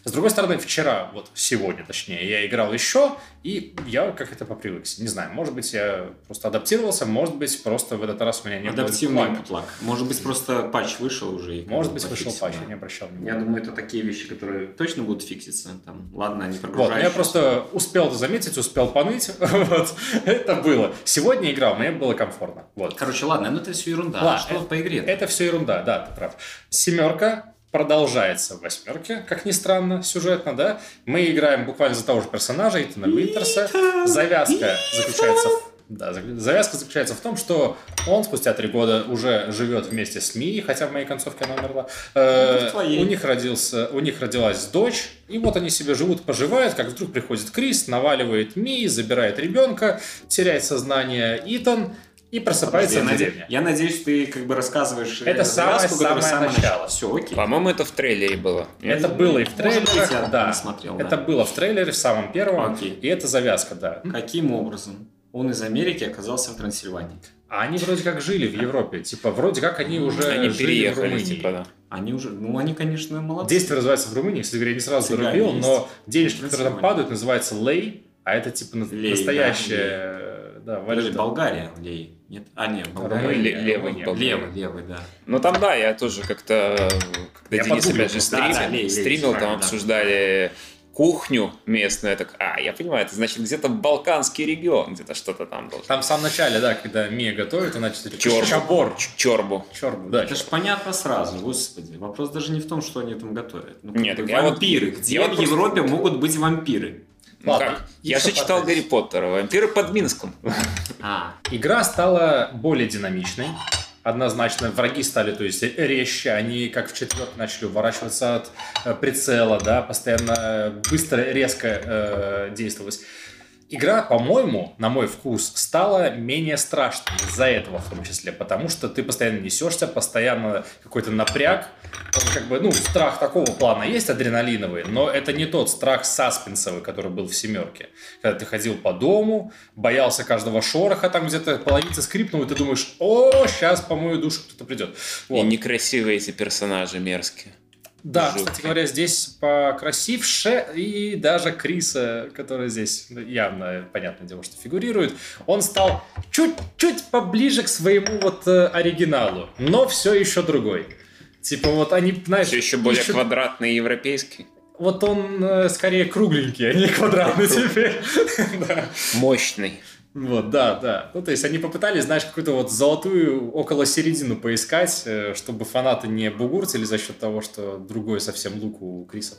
C: С другой стороны, вчера, вот сегодня точнее, я играл еще, и я как это попривыкся. Не знаю, может быть, я просто адаптировался, может быть, просто в этот раз у меня не было
A: Адаптивный
C: лага.
A: путлак. Может быть, просто патч вышел уже. и
C: Может быть, вышел патч,
A: да.
C: я не обращал
A: Я
C: внимания.
A: думаю, это такие вещи, которые точно будут фикситься. Там, ладно, они
C: Вот,
A: прогружающиеся.
C: но я просто успел это заметить, успел поныть. вот, это было. Сегодня играл, мне было комфортно. Вот.
A: Короче, ладно, ну это все ерунда.
C: Ладно,
A: что
C: это-
A: по игре?
C: Это все ерунда, да, ты прав. Семерка продолжается в восьмерке, как ни странно, сюжетно, да. Мы играем буквально за того же персонажа, Итана Винтерса. Завязка заключается в... Да, за- завязка заключается в том, что он спустя три года уже живет вместе с Мией, хотя в моей концовке она умерла. Э,
A: Ну,
C: у них родился, у них родилась дочь, и вот они себе живут, поживают, как вдруг приходит Крис, наваливает Мии, забирает ребенка, теряет сознание Итан и просыпается
A: я,
C: в
A: наде-
C: деревне.
A: я надеюсь, ты как бы рассказываешь э,
C: Это самое- самое
A: самое
C: начало.
A: Все, окей.
B: По-моему, это в трейлере было.
C: Это было и в
A: быть,
C: трейлерах,
A: я
C: да.
A: не смотрел, да.
C: Это было в трейлере, в самом первом,
A: Окей.
C: и это завязка, да.
A: Каким образом он из Америки оказался в Трансильвании?
C: А они вроде как жили в Европе, типа вроде как они уже
B: Они
C: жили в
B: переехали,
C: Румынии.
B: типа, да.
A: Они уже, ну они, конечно, молодцы.
C: Действие называется в Румынии, кстати говоря, я не сразу
A: Цыгане
C: зарубил,
A: есть.
C: но денежки, которые там
A: Трансильвания.
C: падают, называются лей, а это типа на-
A: Лей,
C: настоящая да,
A: Подожди. Болгария, Лей. Нет? А, нет, Болгария.
C: Румыния,
B: Ле- левый
C: Румыния.
B: был.
A: Левый, левый, да.
B: Ну там, да, я тоже как-то, когда
C: Я
B: Денис
C: подгуглил
B: опять же
C: просто.
B: стримил,
A: Да, да, лей, лей,
B: стримил, там
A: правильно, да.
B: обсуждали кухню местную, я так, а, я понимаю, это значит где-то Балканский регион, где-то что-то там должно.
C: Там в самом начале, да, когда Мия готовит, она что-то
B: Чорбу.
C: чабор.
B: Чорбу.
C: Чорбу, да.
A: Это же понятно сразу, господи. Вопрос даже не в том, что они там готовят. Ну,
B: Нет,
A: бы
B: я вот-
A: вампиры. Где
B: я вот
A: в
B: просто-
A: Европе могут быть вампиры?
B: Ну
C: Ладно,
B: как? Я же читал. Гарри Поттера, вампиры под Минском.
A: А,
C: Игра стала более динамичной. Однозначно, враги стали, то есть, резче, они, как в четверке, начали уворачиваться от э, прицела, да, постоянно э, быстро, резко э, действовать. Игра, по-моему, на мой вкус, стала менее страшной из-за этого в том числе, потому что ты постоянно несешься, постоянно какой-то напряг, как бы, ну, страх такого плана есть адреналиновый, но это не тот страх саспенсовый, который был в «семерке». Когда ты ходил по дому, боялся каждого шороха, там где-то половица скрипнула, и ты думаешь, о, сейчас по мою душу кто-то придет.
B: И
C: Вот.
B: некрасивые эти персонажи мерзкие.
C: Да,
B: Жутко.
C: кстати говоря, здесь покрасивше, и даже Криса, который здесь явно, понятное дело, что фигурирует, он стал чуть-чуть поближе к своему вот э, оригиналу, но все еще другой. Типа вот они, знаешь,
B: Все еще более
C: ищут-
B: квадратный европейский.
C: Вот он э, скорее кругленький, а не квадратный теперь.
B: Мощный.
C: Вот, да, да. Ну, то есть они попытались, знаешь, какую-то вот золотую около середину поискать, э, чтобы фанаты не бугуртили за счет того, что другой совсем лук у Криса.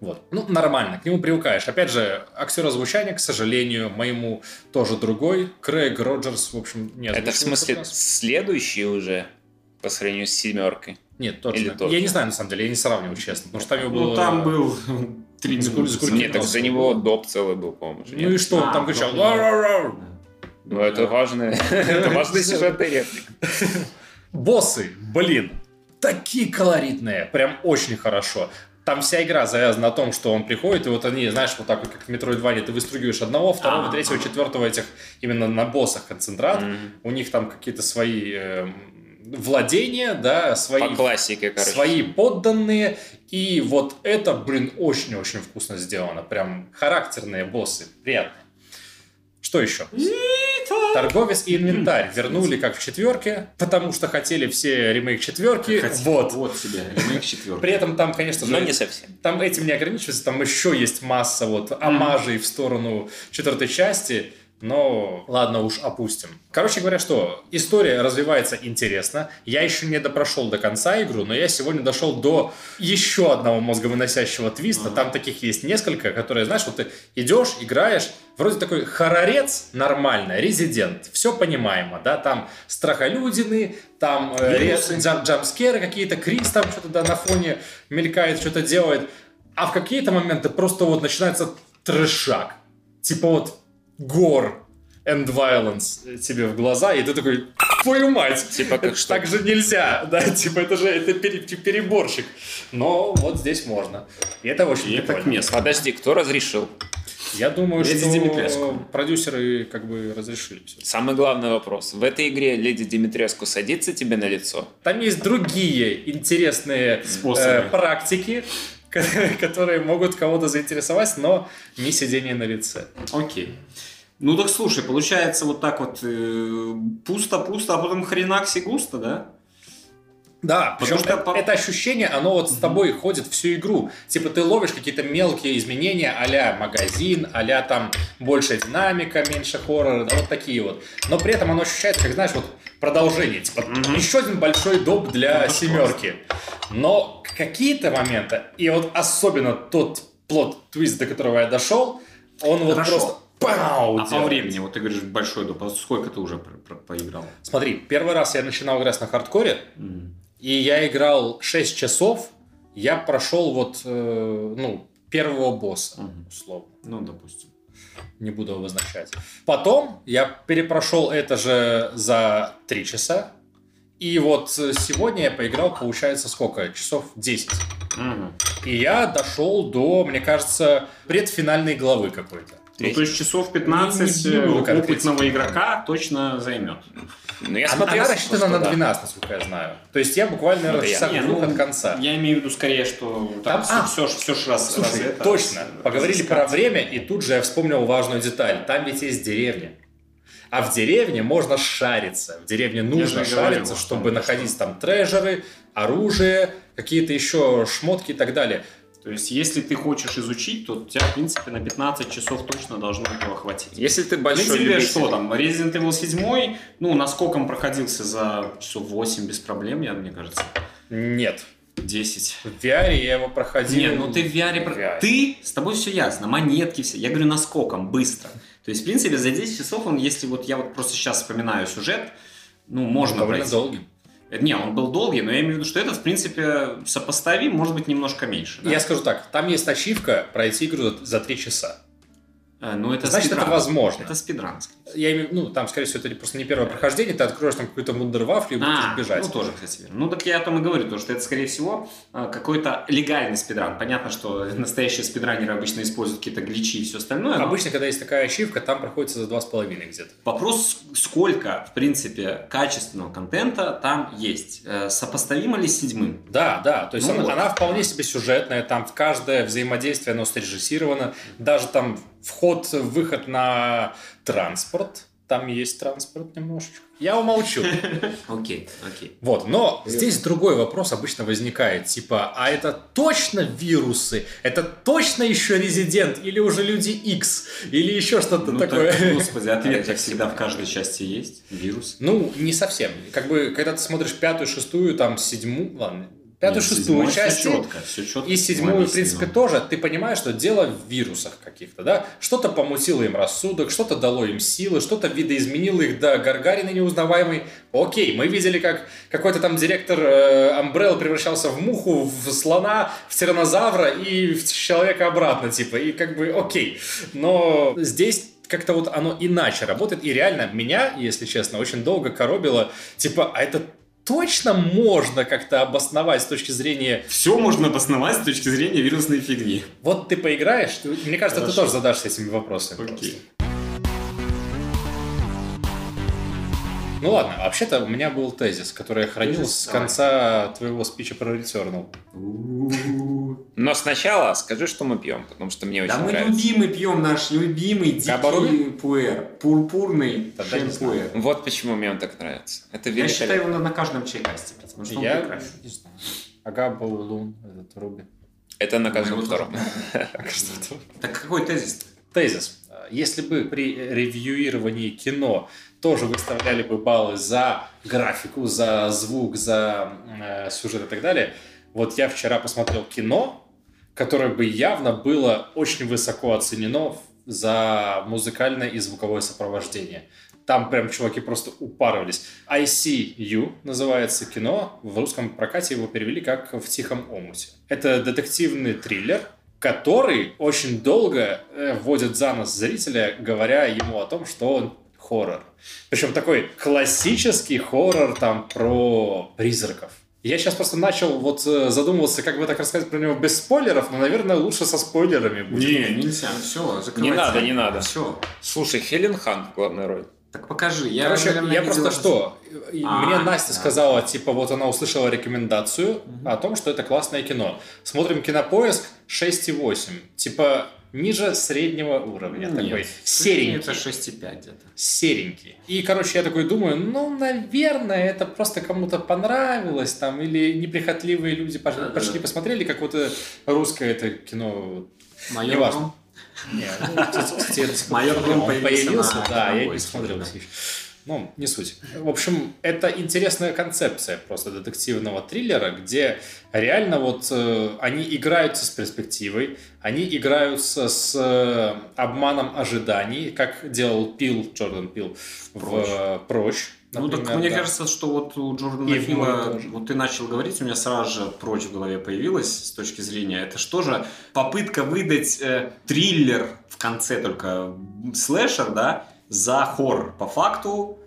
C: Вот. Ну, нормально, к нему привыкаешь. Опять же, актер озвучания, к сожалению, моему тоже другой. Крейг Роджерс, в общем, не
B: Это в смысле следующий уже по сравнению с семеркой?
C: Нет, точно.
B: или тот
C: Я
B: же?
C: не знаю, на самом деле, я не сравниваю, честно. Потому что там его было...
A: Ну, там был три
C: с гуль-
B: Нет, так за него доп целый был, по-моему.
C: Ну и что, он
A: А,
C: там кричал...
A: ну,
C: «Ла-ла-ла».
B: Ну, это важно. Это важный сюжетный реплик.
C: Боссы, блин, такие колоритные, прям очень хорошо. Там вся игра завязана на том, что он приходит, и вот они, знаешь, вот так вот, как в Metroidvania, ты выстругиваешь одного, второго,
A: А,
C: третьего, четвертого этих именно на боссах концентрат. У них там какие-то свои эм, владения, да, свои,
B: По классике, короче.
C: свои подданные. И вот это, блин, очень-очень вкусно сделано. Прям характерные боссы, приятные. Что еще? Торговец и инвентарь вернули как в четверке, потому что хотели все ремейк четверки.
A: Хотел.
C: Вот.
A: Вот тебе, ремейк четвертый.
C: При этом там, конечно же,
B: Но не совсем.
C: там этим не ограничивается, там еще есть масса вот омажей в сторону четвертой части, но ладно уж опустим. Короче говоря, что история развивается интересно. Я еще не допрошел до конца игру, но я сегодня дошел до еще одного мозговыносящего твиста. Там таких есть несколько, которые, знаешь, вот ты идешь, играешь, вроде такой хоррорец нормально, резидент, все понимаемо, да, там страхолюдины, там э, джам- джампскеры какие-то, Крис там что-то да, на фоне мелькает, что-то делает. А в какие-то моменты просто вот начинается трешак. Типа вот гор and violence тебе в глаза, и ты такой, твою мать,
B: Типа как что?
C: так же нельзя, да, типа это же это пере- переборщик. Но вот здесь можно. И это очень
A: И это к
C: прикольно.
A: месту.
B: Подожди, кто разрешил?
C: Я думаю,
A: Леди
C: что
A: Димитреску.
C: продюсеры как бы разрешили все.
B: Самый главный вопрос. В этой игре леди Димитреску садится тебе на лицо?
C: Там есть другие интересные
A: Способы.
C: э, практики, которые могут кого-то заинтересовать, но не сидение на лице.
A: Окей. Ну так слушай, получается вот так вот э, пусто-пусто, а потом хренакси густо, да?
C: Да,
A: Потому
C: причем
A: что
C: это,
A: по-
C: это ощущение, оно вот с тобой ходит всю игру. Типа ты ловишь какие-то мелкие изменения а магазин, а там больше динамика, меньше хоррора, да, вот такие вот. Но при этом оно ощущается, как знаешь, вот продолжение. Типа еще один большой доп для семерки. Но какие-то моменты, и вот особенно тот плод-твист, до которого я дошел, он вот
A: Хорошо.
C: просто пау,
A: А по
C: делает.
A: времени, вот ты говоришь, большой доп. А сколько ты уже про- про- поиграл?
C: Смотри, первый раз я начинал играть на хардкоре, и я играл 6 часов, я прошел вот, э, ну, первого босса,
A: Мгм.
C: условно.
A: Ну, допустим.
C: Не буду обозначать. Потом я перепрошел это же за 3 часа. И вот сегодня я поиграл, получается, сколько? Часов 10.
A: Мгм.
C: И я дошел до, мне кажется, предфинальной главы какой-то.
A: Ну, то есть часов 15
C: Не- не
A: э, опытного игрока точно займет.
B: Ну, я
C: Она,
B: смотрел,
C: она рассчитана на
B: что да.
C: 12, насколько я знаю. То есть я буквально,
B: я.
C: часа
A: Не,
C: двух
A: ну,
C: от конца.
A: Я имею в виду скорее, что
C: Там-
A: там,
C: а,
A: все, все, ж раз,
C: Слушай,
A: раз это,
C: точно.
A: раз-
C: Поговорили про время, и тут же я вспомнил важную деталь. Там ведь есть деревня. А в деревне можно шариться. В деревне нужно
A: же говорю,
C: шариться,
A: что
C: чтобы находить там трежеры, оружие, какие-то еще шмотки и так далее.
A: То есть, если ты хочешь изучить, то у тебя, в принципе, на 15 часов точно должно этого хватить.
B: Если ты большой
A: принципе,
B: любитель...
A: что там, Resident Evil 7, ну, насколько он проходился за часов 8 без проблем, я, мне кажется,
C: Нет.
A: 10.
C: В VR я его проходил.
A: Не, ну ты в VR...
B: В VR.
A: Ты, с тобой все ясно, монетки все. Я говорю, наскоком, быстро. То есть, в принципе, за 10 часов он, если вот я вот просто сейчас вспоминаю сюжет, ну, можно
C: довольно
A: пройти.
C: долгий.
A: Э, Не, он был долгий, но я имею в виду, что этот, в принципе, сопоставим, может быть, немножко меньше. да?
C: Я скажу так, там есть ачивка пройти игру за 3 часа.
A: Э, Ну, это
C: Значит,
A: спидран.
C: это возможно.
A: Это спидран.
C: Я имею, ну, там, скорее всего, это просто не первое прохождение, ты откроешь там какую-то мундервафлю и будешь
A: А,
C: бежать.
A: ну тоже, кстати, верно. Ну, так я о том и говорю, то, что это, скорее всего, э, какой-то легальный спидран. Понятно, что настоящие спидранеры обычно используют какие-то гличи и все остальное. но
C: Обычно, когда есть такая ачивка, там проходится за 2,5 где-то.
A: Вопрос, сколько, в принципе, качественного контента там есть. Э, Сопоставимо ли с седьмым?
C: Да, да, то есть
A: Ну
C: она,
A: вот.
C: она вполне себе сюжетная, там в каждое взаимодействие оно срежиссировано, даже там вход-выход на транспорт, Там есть транспорт немножечко. Я умолчу.
A: Окей, окей.
C: Вот, но здесь другой вопрос обычно возникает, типа, а это точно вирусы? Это точно еще резидент? Или уже люди X? Или еще что-то
A: Ну,
C: такое?
A: так, господи, ответ, как всегда, в каждой части есть. Вирус.
C: Ну, не совсем. Как бы, когда ты смотришь пятую, шестую, там, седьмую, ладно, пятую,
A: Нет,
C: шестую
A: седьмой
C: часть,
A: четко, все четко.
C: и седьмую, в принципе, тоже, ты понимаешь, что дело в вирусах каких-то, да? Что-то помутило им рассудок, что-то дало им силы, что-то видоизменило их до Гаргарина неузнаваемый. Окей, мы видели, как какой-то там директор э, Umbrella превращался в муху, в слона, в тиранозавра и в человека обратно, типа, и как бы окей. Но здесь как-то вот оно иначе работает. И реально меня, если честно, очень долго коробило. Типа, а это точно можно как-то обосновать с точки зрения...
A: Все можно обосновать с точки зрения вирусной фигни.
C: Вот ты поиграешь, ты- мне кажется,
A: Хорошо.
C: ты тоже задашься этими вопросами.
A: Окей.
C: Ну ладно, вообще-то у меня был тезис, который я хранил
A: Тезис?
C: с
A: Давай.
C: конца твоего спича про Returnal.
B: Но сначала скажи, что мы пьем, потому что мне очень
A: Да мы
B: нравится.
A: любимый пьем наш любимый
C: Габаруби?
A: дикий пуэр. Пурпурный шампуэр.
B: Вот почему мне он так нравится. Это
A: Я считаю, его на каждом чайкасте пить, потому что он
C: Я
A: прекрасен.
C: не знаю. Агаба, Улун, этот Руби.
B: Это на
A: Ну,
B: каждом
A: его
B: втором.
A: Так какой тезис?
C: Тезис. Если бы при ревьюировании кино тоже выставляли бы баллы за графику, за звук, за э, сюжет и так далее, вот я вчера посмотрел кино, которое бы явно было очень высоко оценено за музыкальное и звуковое сопровождение. Там прям чуваки просто упарывались. I See You называется кино. В русском прокате его перевели как «В тихом омуте». Это детективный триллер, который очень долго э, вводит за нос зрителя, говоря ему о том, что он хоррор. Причем такой классический хоррор там про призраков. Я сейчас просто начал вот э, задумываться, как бы так рассказать про него без спойлеров, но, наверное, лучше со спойлерами будет.
A: Не, нельзя. Все,
B: Не надо, не надо.
A: Все.
B: Слушай, Хелен Хан в главной роли.
A: Так покажи. Я,
C: Короче,
A: наверное,
C: я
A: видел
C: просто
A: это.
C: что?
A: А,
C: Мне Настя
A: да.
C: сказала, типа, вот она услышала рекомендацию о том, что это классное кино. Смотрим кинопоиск 6,8. Типа, ниже среднего уровня.
A: Нет,
C: такой серенький.
A: Это 6,5 где-то.
C: серенький. И, короче, я такой думаю, ну, наверное, это просто кому-то понравилось, там, или неприхотливые люди пош-
A: Да-да-да.
C: пошли посмотрели, как вот э, русское это кино.
A: Майор
C: Неважно.
A: Гром?
C: Не, ну,
A: Майор. Гром появился
C: да, я не смотрел. Ну, не суть. В общем, это интересная концепция просто детективного триллера, где реально вот э, они играются с перспективой, они играются с э, обманом ожиданий, как делал Пил, Джордан Пил в
A: «Прочь».
C: э, «Прочь».
A: Ну, так
C: например,
A: мне
C: да.
A: кажется, что вот у Джордана
C: И в
A: вот ты начал говорить, у меня сразу же прочь в голове появилась с точки зрения, это что же попытка выдать э, триллер в конце только слэшер, да, за хоррор. По факту,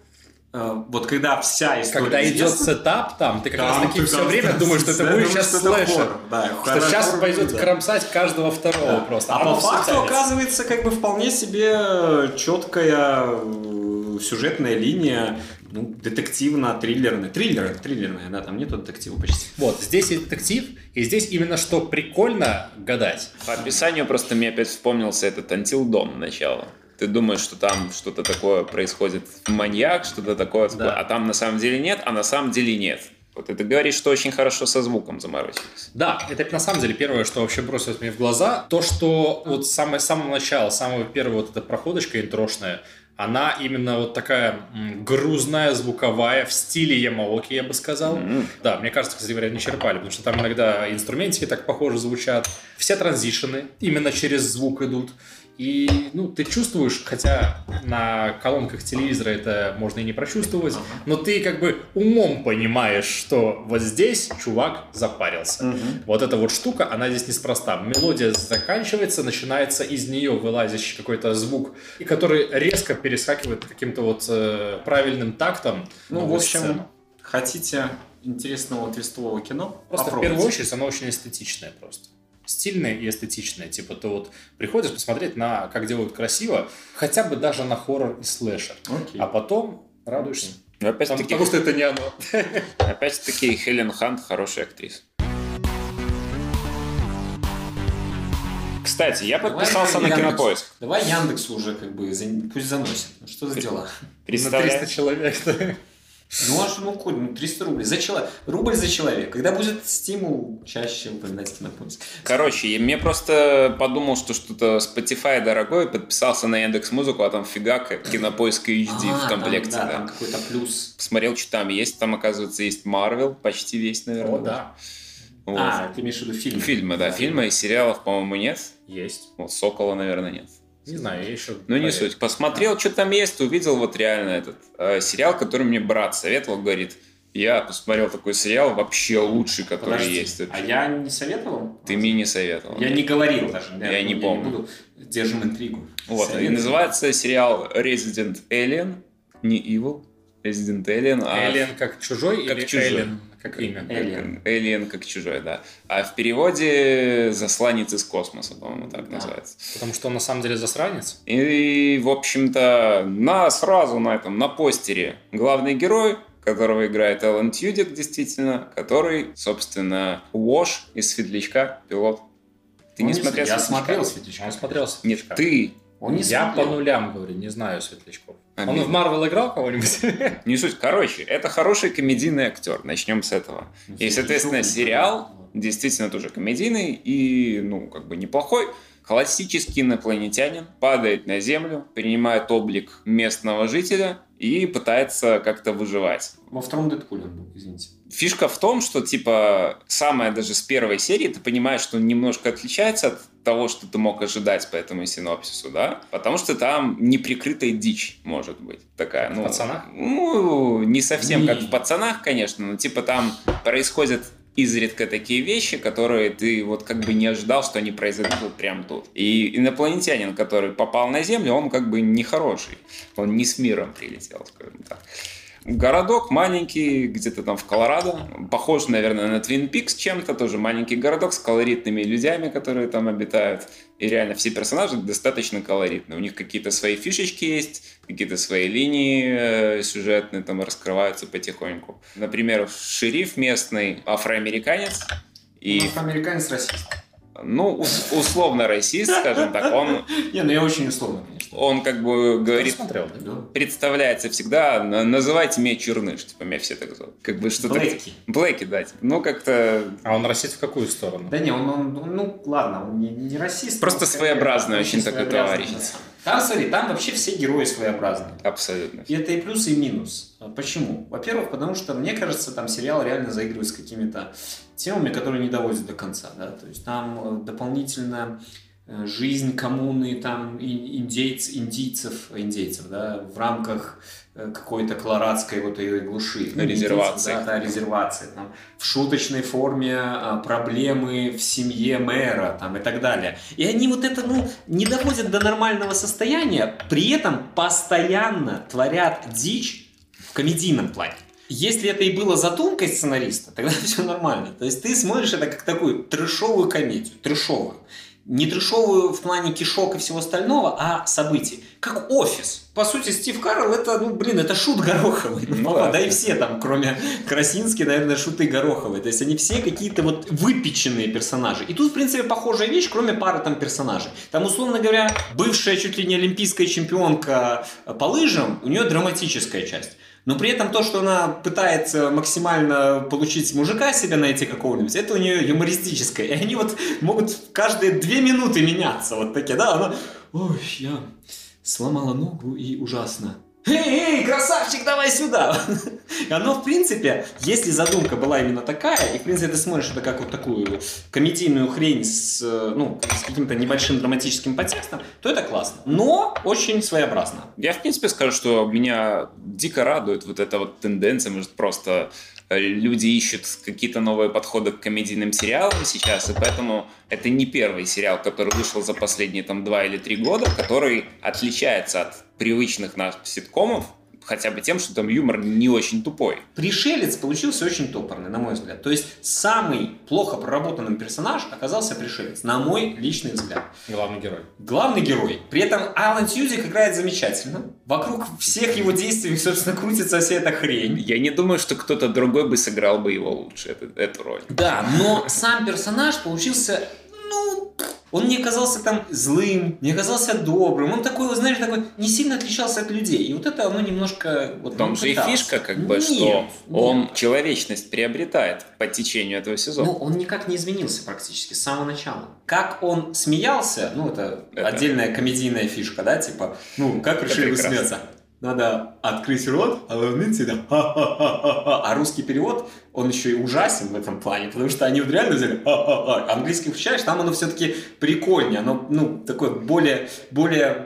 A: э, вот когда вся история
C: Когда идет
A: известна,
C: сетап там, ты как
A: там
C: раз таки
A: ты
C: все
A: как
C: время думаешь, что это будет сейчас слэшер.
A: Да,
C: Что
A: хоррор
C: сейчас пойдет
A: да.
C: кромсать каждого второго
A: Да.
C: просто.
A: А
C: Оно
A: по факту
C: тянется.
A: оказывается как бы вполне себе четкая э, сюжетная линия, ну, детективно-триллерная. Триллерная, триллерная, да, там нету детектива почти.
C: Вот, здесь и детектив, и здесь именно что прикольно гадать.
B: По описанию просто мне опять вспомнился этот Dawn начало. Ты думаешь, что там что-то такое происходит, маньяк, что-то такое, такое, а там на самом деле нет, а на самом деле нет. Вот это говорит, что очень хорошо со звуком заморочились.
C: Да, это на самом деле первое, что вообще бросилось мне в глаза. То, что вот самое, с самого начала, самого первого вот эта проходочка интрошная, она именно вот такая грузная, звуковая, в стиле Ямаоки, я бы сказал. Да, мне кажется, кстати говоря, не черпали, потому что там иногда инструментики так похоже звучат. Все транзишены именно через звук идут. И, ну, ты чувствуешь, хотя на колонках телевизора это можно и не прочувствовать, но ты как бы умом понимаешь, что вот здесь чувак запарился. Вот эта вот штука, она здесь неспроста. Мелодия заканчивается, начинается из нее вылазящий какой-то звук, и который резко перескакивает каким-то вот э, правильным тактом.
A: Ну, в общем,
C: сцену.
A: хотите интересного твистового кино?
C: Просто в
A: Попробуйте.
C: первую очередь оно очень эстетичное просто. Стильное и эстетичное. Типа ты вот приходишь посмотреть на, как делают красиво, хотя бы даже на хоррор и слэшер.
A: Окей.
C: А потом радуешься.
B: Но
C: Там-
B: опять-таки,
C: потому что это не оно.
B: опять-таки Хелен Хант хорошая актриса. Кстати, я
A: Давай
B: подписался на
A: Яндекс.
B: Кинопоиск.
A: Давай Яндекс уже как бы пусть заносит. Ну, что за дела?
C: На
B: Представляешь?
C: 300 человек. Да.
A: Ну аж ну коль, ну 300 рублей за человека. Рубль за человека. Когда будет стимул чаще упоминать кинопоиск?
B: Короче, я- мне просто подумал, что что-то Spotify дорогой, подписался на Яндекс Музыку, а там фигак Кинопоиск HD
A: А,
B: в комплекте,
A: там, да,
B: да.
A: там какой-то плюс.
B: Посмотрел, что там есть. Там, оказывается, есть Марвел, почти весь, наверное.
C: О, да.
B: Вот.
A: А, ты имеешь в виду фильм?
B: Фильмы, да, фильмы и сериалов, по-моему, нет.
C: Есть.
B: Вот Сокола, наверное, нет.
C: Не знаю, я еще...
B: Ну, не суть. Посмотрел, что там есть, увидел вот реально этот э, сериал, который мне брат советовал, говорит, я посмотрел такой сериал, вообще лучший, который
A: Подожди,
B: есть.
A: а я не советовал?
B: Ты мне не советовал.
A: Я не говорил даже.
B: Я не помню.
A: буду. Держим интригу.
B: Вот, и
A: Советую.
B: называется сериал Resident Alien, не Evil, Resident Alien, а
C: Alien как чужой
B: Как
C: или
B: чужой.
C: Alien как имя?
A: Alien.
B: Alien как чужой, да. А в переводе засланец из космоса, по-моему, так
A: Да.
B: называется.
C: Потому что он на самом деле засранец.
B: И, в общем-то, на сразу на этом, на постере главный герой, которого играет Алан Тьюдик, действительно, который, собственно, Уош из «Светлячка», пилот. Ты
A: Он
B: не смотрел
A: Я
B: «Светлячка»?
A: смотрел «Светлячка».
C: Он смотрел
B: Нет,
C: Светлячка.
B: ты.
A: Он не
C: Я
A: смотрел.
C: по нулям говорю, не знаю Светлячков. Он
B: Обидно.
C: в Марвел играл кого-нибудь?
B: Не суть. Короче, это хороший комедийный актер. Начнем с этого. И, соответственно, сериал действительно тоже комедийный и, ну, как бы неплохой. Классический инопланетянин падает на Землю, принимает облик местного жителя и пытается как-то выживать.
A: Во втором Дэдпуле он был, извините.
B: Фишка в том, что, типа, самое даже с первой серии ты понимаешь, что он немножко отличается от того, что ты мог ожидать по этому синопсису, да? Потому что там неприкрытая дичь может быть такая. ну,
C: «Пацанах»?
B: Ну, не совсем
A: Не.
B: как в «Пацанах», конечно, но, типа, там происходят изредка такие вещи, которые ты вот как бы не ожидал, что они произойдут прям тут. И инопланетянин, который попал на Землю, он как бы нехороший. Он не с миром прилетел, скажем так. Городок маленький, где-то там в Колорадо. Похож, наверное, на Твин Пикс чем-то. Тоже маленький городок с колоритными людьми, которые там обитают. И реально все персонажи достаточно колоритные. У них какие-то свои фишечки есть, какие-то свои линии э, сюжетные там раскрываются потихоньку. Например, шериф местный афроамериканец. И,
A: И... американец расист.
B: ну, ус- условно расист, скажем так, он,
A: Не, ну я очень условно,
B: он как бы говорит,
C: смотрел, да?
B: Представляется всегда, «На- называйте меня Черныш, типа, меня все так зовут. Как бы что-то...
A: Блэки.
B: Блэки, да. типа, Ну, как-то
C: А он расист в какую сторону?
A: Да не, он, он- он- ну ладно, он не, не расист.
B: Просто своеобразный очень такой товарищ.
A: да. Там, смотри, там вообще все герои своеобразные.
B: абсолютно.
A: И это и плюс, и минус. А Почему? Во-первых, потому что, мне кажется, там сериал реально заигрывает с какими-то темами, которые не доводят до конца. Да? То есть там э, дополнительно жизнь коммуны там индейц, индийцев, индейцев да, в рамках э, какой-то колорадской вот ее глуши.
B: Резервации.
A: Да, да, резервации. Там, в шуточной форме а, проблемы в семье мэра там, и так далее. И они вот это ну, не доводят до нормального состояния, при этом постоянно творят дичь в комедийном плане. Если это и было задумкой сценариста, тогда все нормально. То есть ты смотришь это как такую трешовую комедию, трешовую. Не трешовую в плане кишок и всего остального, а событий. Как офис. По сути, Стив Карл это, ну, блин, это шут Гороховый. Ну,
B: Ну
A: папа,
B: да.
A: да и все там, кроме Красински, наверное, шуты Гороховой. То есть они все какие-то вот выпеченные персонажи. И тут, в принципе, похожая вещь, кроме пары там персонажей. Там, условно говоря, бывшая чуть ли не олимпийская чемпионка по лыжам, у нее драматическая часть. Но при этом то, что она пытается максимально получить мужика себе найти какого-нибудь, это у нее юмористическое. И они вот могут каждые две минуты меняться. Вот такие, да, она... Ой, я сломала ногу и ужасно. Эй, красавчик, давай сюда! Оно, в принципе, если задумка была именно такая, и, в принципе, ты смотришь это как вот такую комедийную хрень с, э, ну, с каким-то небольшим драматическим подтекстом, то это классно. Но очень своеобразно.
B: Я, в принципе, скажу, что меня дико радует вот эта вот тенденция, может, просто люди ищут какие-то новые подходы к комедийным сериалам сейчас, и поэтому это не первый сериал, который вышел за последние там два или три года, который отличается от привычных нас ситкомов, хотя бы тем, что там юмор не очень тупой.
A: Пришелец получился очень топорный, на мой взгляд. То есть самый плохо проработанным персонаж оказался пришелец, на мой личный взгляд.
C: Главный герой.
A: Главный герой. При этом Алан Тьюдик играет замечательно. Вокруг всех его действий, собственно, крутится вся эта хрень.
B: Я не думаю, что кто-то другой бы сыграл бы его лучше, эту, эту роль.
A: Да, но сам персонаж получился, Он мне казался там злым, не казался добрым. Он такой, вот, знаешь, такой не сильно отличался от людей. И вот это оно немножко... Вот,
B: В том же и фишка, как бы,
A: Нет,
B: что
A: нет.
B: он человечность приобретает по течению этого сезона.
A: Ну, он никак не изменился практически с самого начала. Как он смеялся, ну, это,
B: Это-
A: отдельная комедийная фишка, да, типа, ну, как
B: Это
A: решили вы
B: прекрасно.
A: смеяться? Надо открыть рот, а улыбнуться да ха-ха-ха-ха-ха. А русский перевод, он еще и ужасен в этом плане, потому что они вот реально взяли ха-ха-ха. Английский включаешь, там оно все-таки прикольнее, оно, ну, такое более, более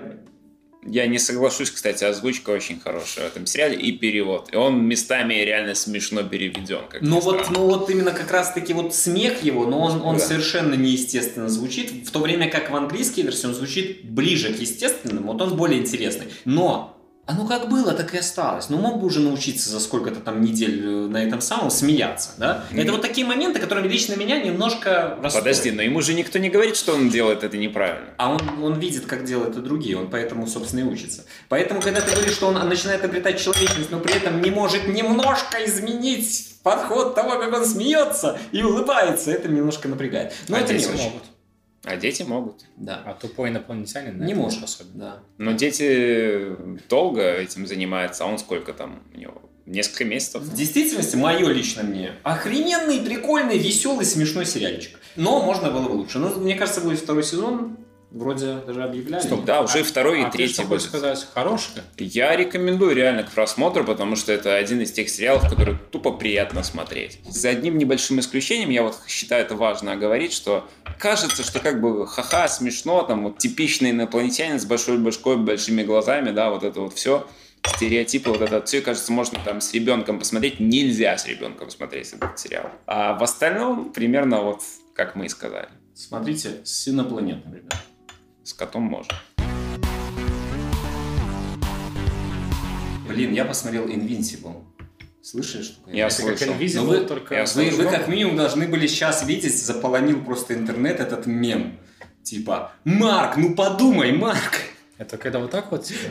B: Я не соглашусь, кстати, озвучка очень хорошая в этом сериале и перевод. И он местами реально смешно переведен. Как
A: Ну вот,
B: странно.
A: ну вот именно как раз-таки вот смех его, но он, он
B: Да.
A: совершенно неестественно звучит, в то время как в английской версии он звучит ближе к естественному, вот он более интересный. Но оно как было, так и осталось. Ну, мог бы уже научиться за сколько-то там недель э, на этом самом смеяться, да?
B: Мгм.
A: Это вот такие моменты, которые лично меня немножко расстроили.
B: Подожди, но ему же никто не говорит, что он делает это неправильно.
A: А он, он видит, как делают и другие, он поэтому, собственно, и учится. Поэтому, когда ты говоришь, что он начинает обретать человечность, но при этом не может немножко изменить подход того, как он смеется и улыбается, это немножко напрягает. Но
C: А
A: это не
C: могут.
B: А дети могут.
A: Да.
C: А тупой инопланетянин на
A: не может.
C: способен.
A: Да.
B: Но дети долго этим занимаются, а он сколько там у него? Несколько месяцев?
A: В действительности, мое лично мнение, охрененный, прикольный, веселый, смешной сериальчик. Но можно было бы лучше. Но мне кажется, будет второй сезон. Вроде даже объявляли.
C: Стоп,
B: Да, уже и второй, и
C: а
B: третий
C: что
B: будет.
C: сказать? Хороший?
B: Я рекомендую реально к просмотру, потому что это один из тех сериалов, который тупо приятно смотреть. За одним небольшим исключением, я вот считаю это важно говорить, что кажется, что как бы ха-ха, смешно, там вот типичный инопланетянин с большой башкой, большими глазами, да, вот это вот все стереотипы, вот это все, кажется, можно там с ребенком посмотреть. Нельзя с ребенком смотреть этот сериал. А в остальном примерно вот как мы и сказали.
A: Смотрите, с инопланетным, ребят.
B: С котом можно.
A: Блин, я посмотрел Invincible. Слышали, что
B: Я слышал.
C: Invisible,
A: Ну вы-
C: только...
B: я
A: Вы, вы как минимум должны были сейчас видеть, заполонил просто интернет этот мем. Типа, Марк, ну подумай, Марк.
C: Это когда вот так вот, типа?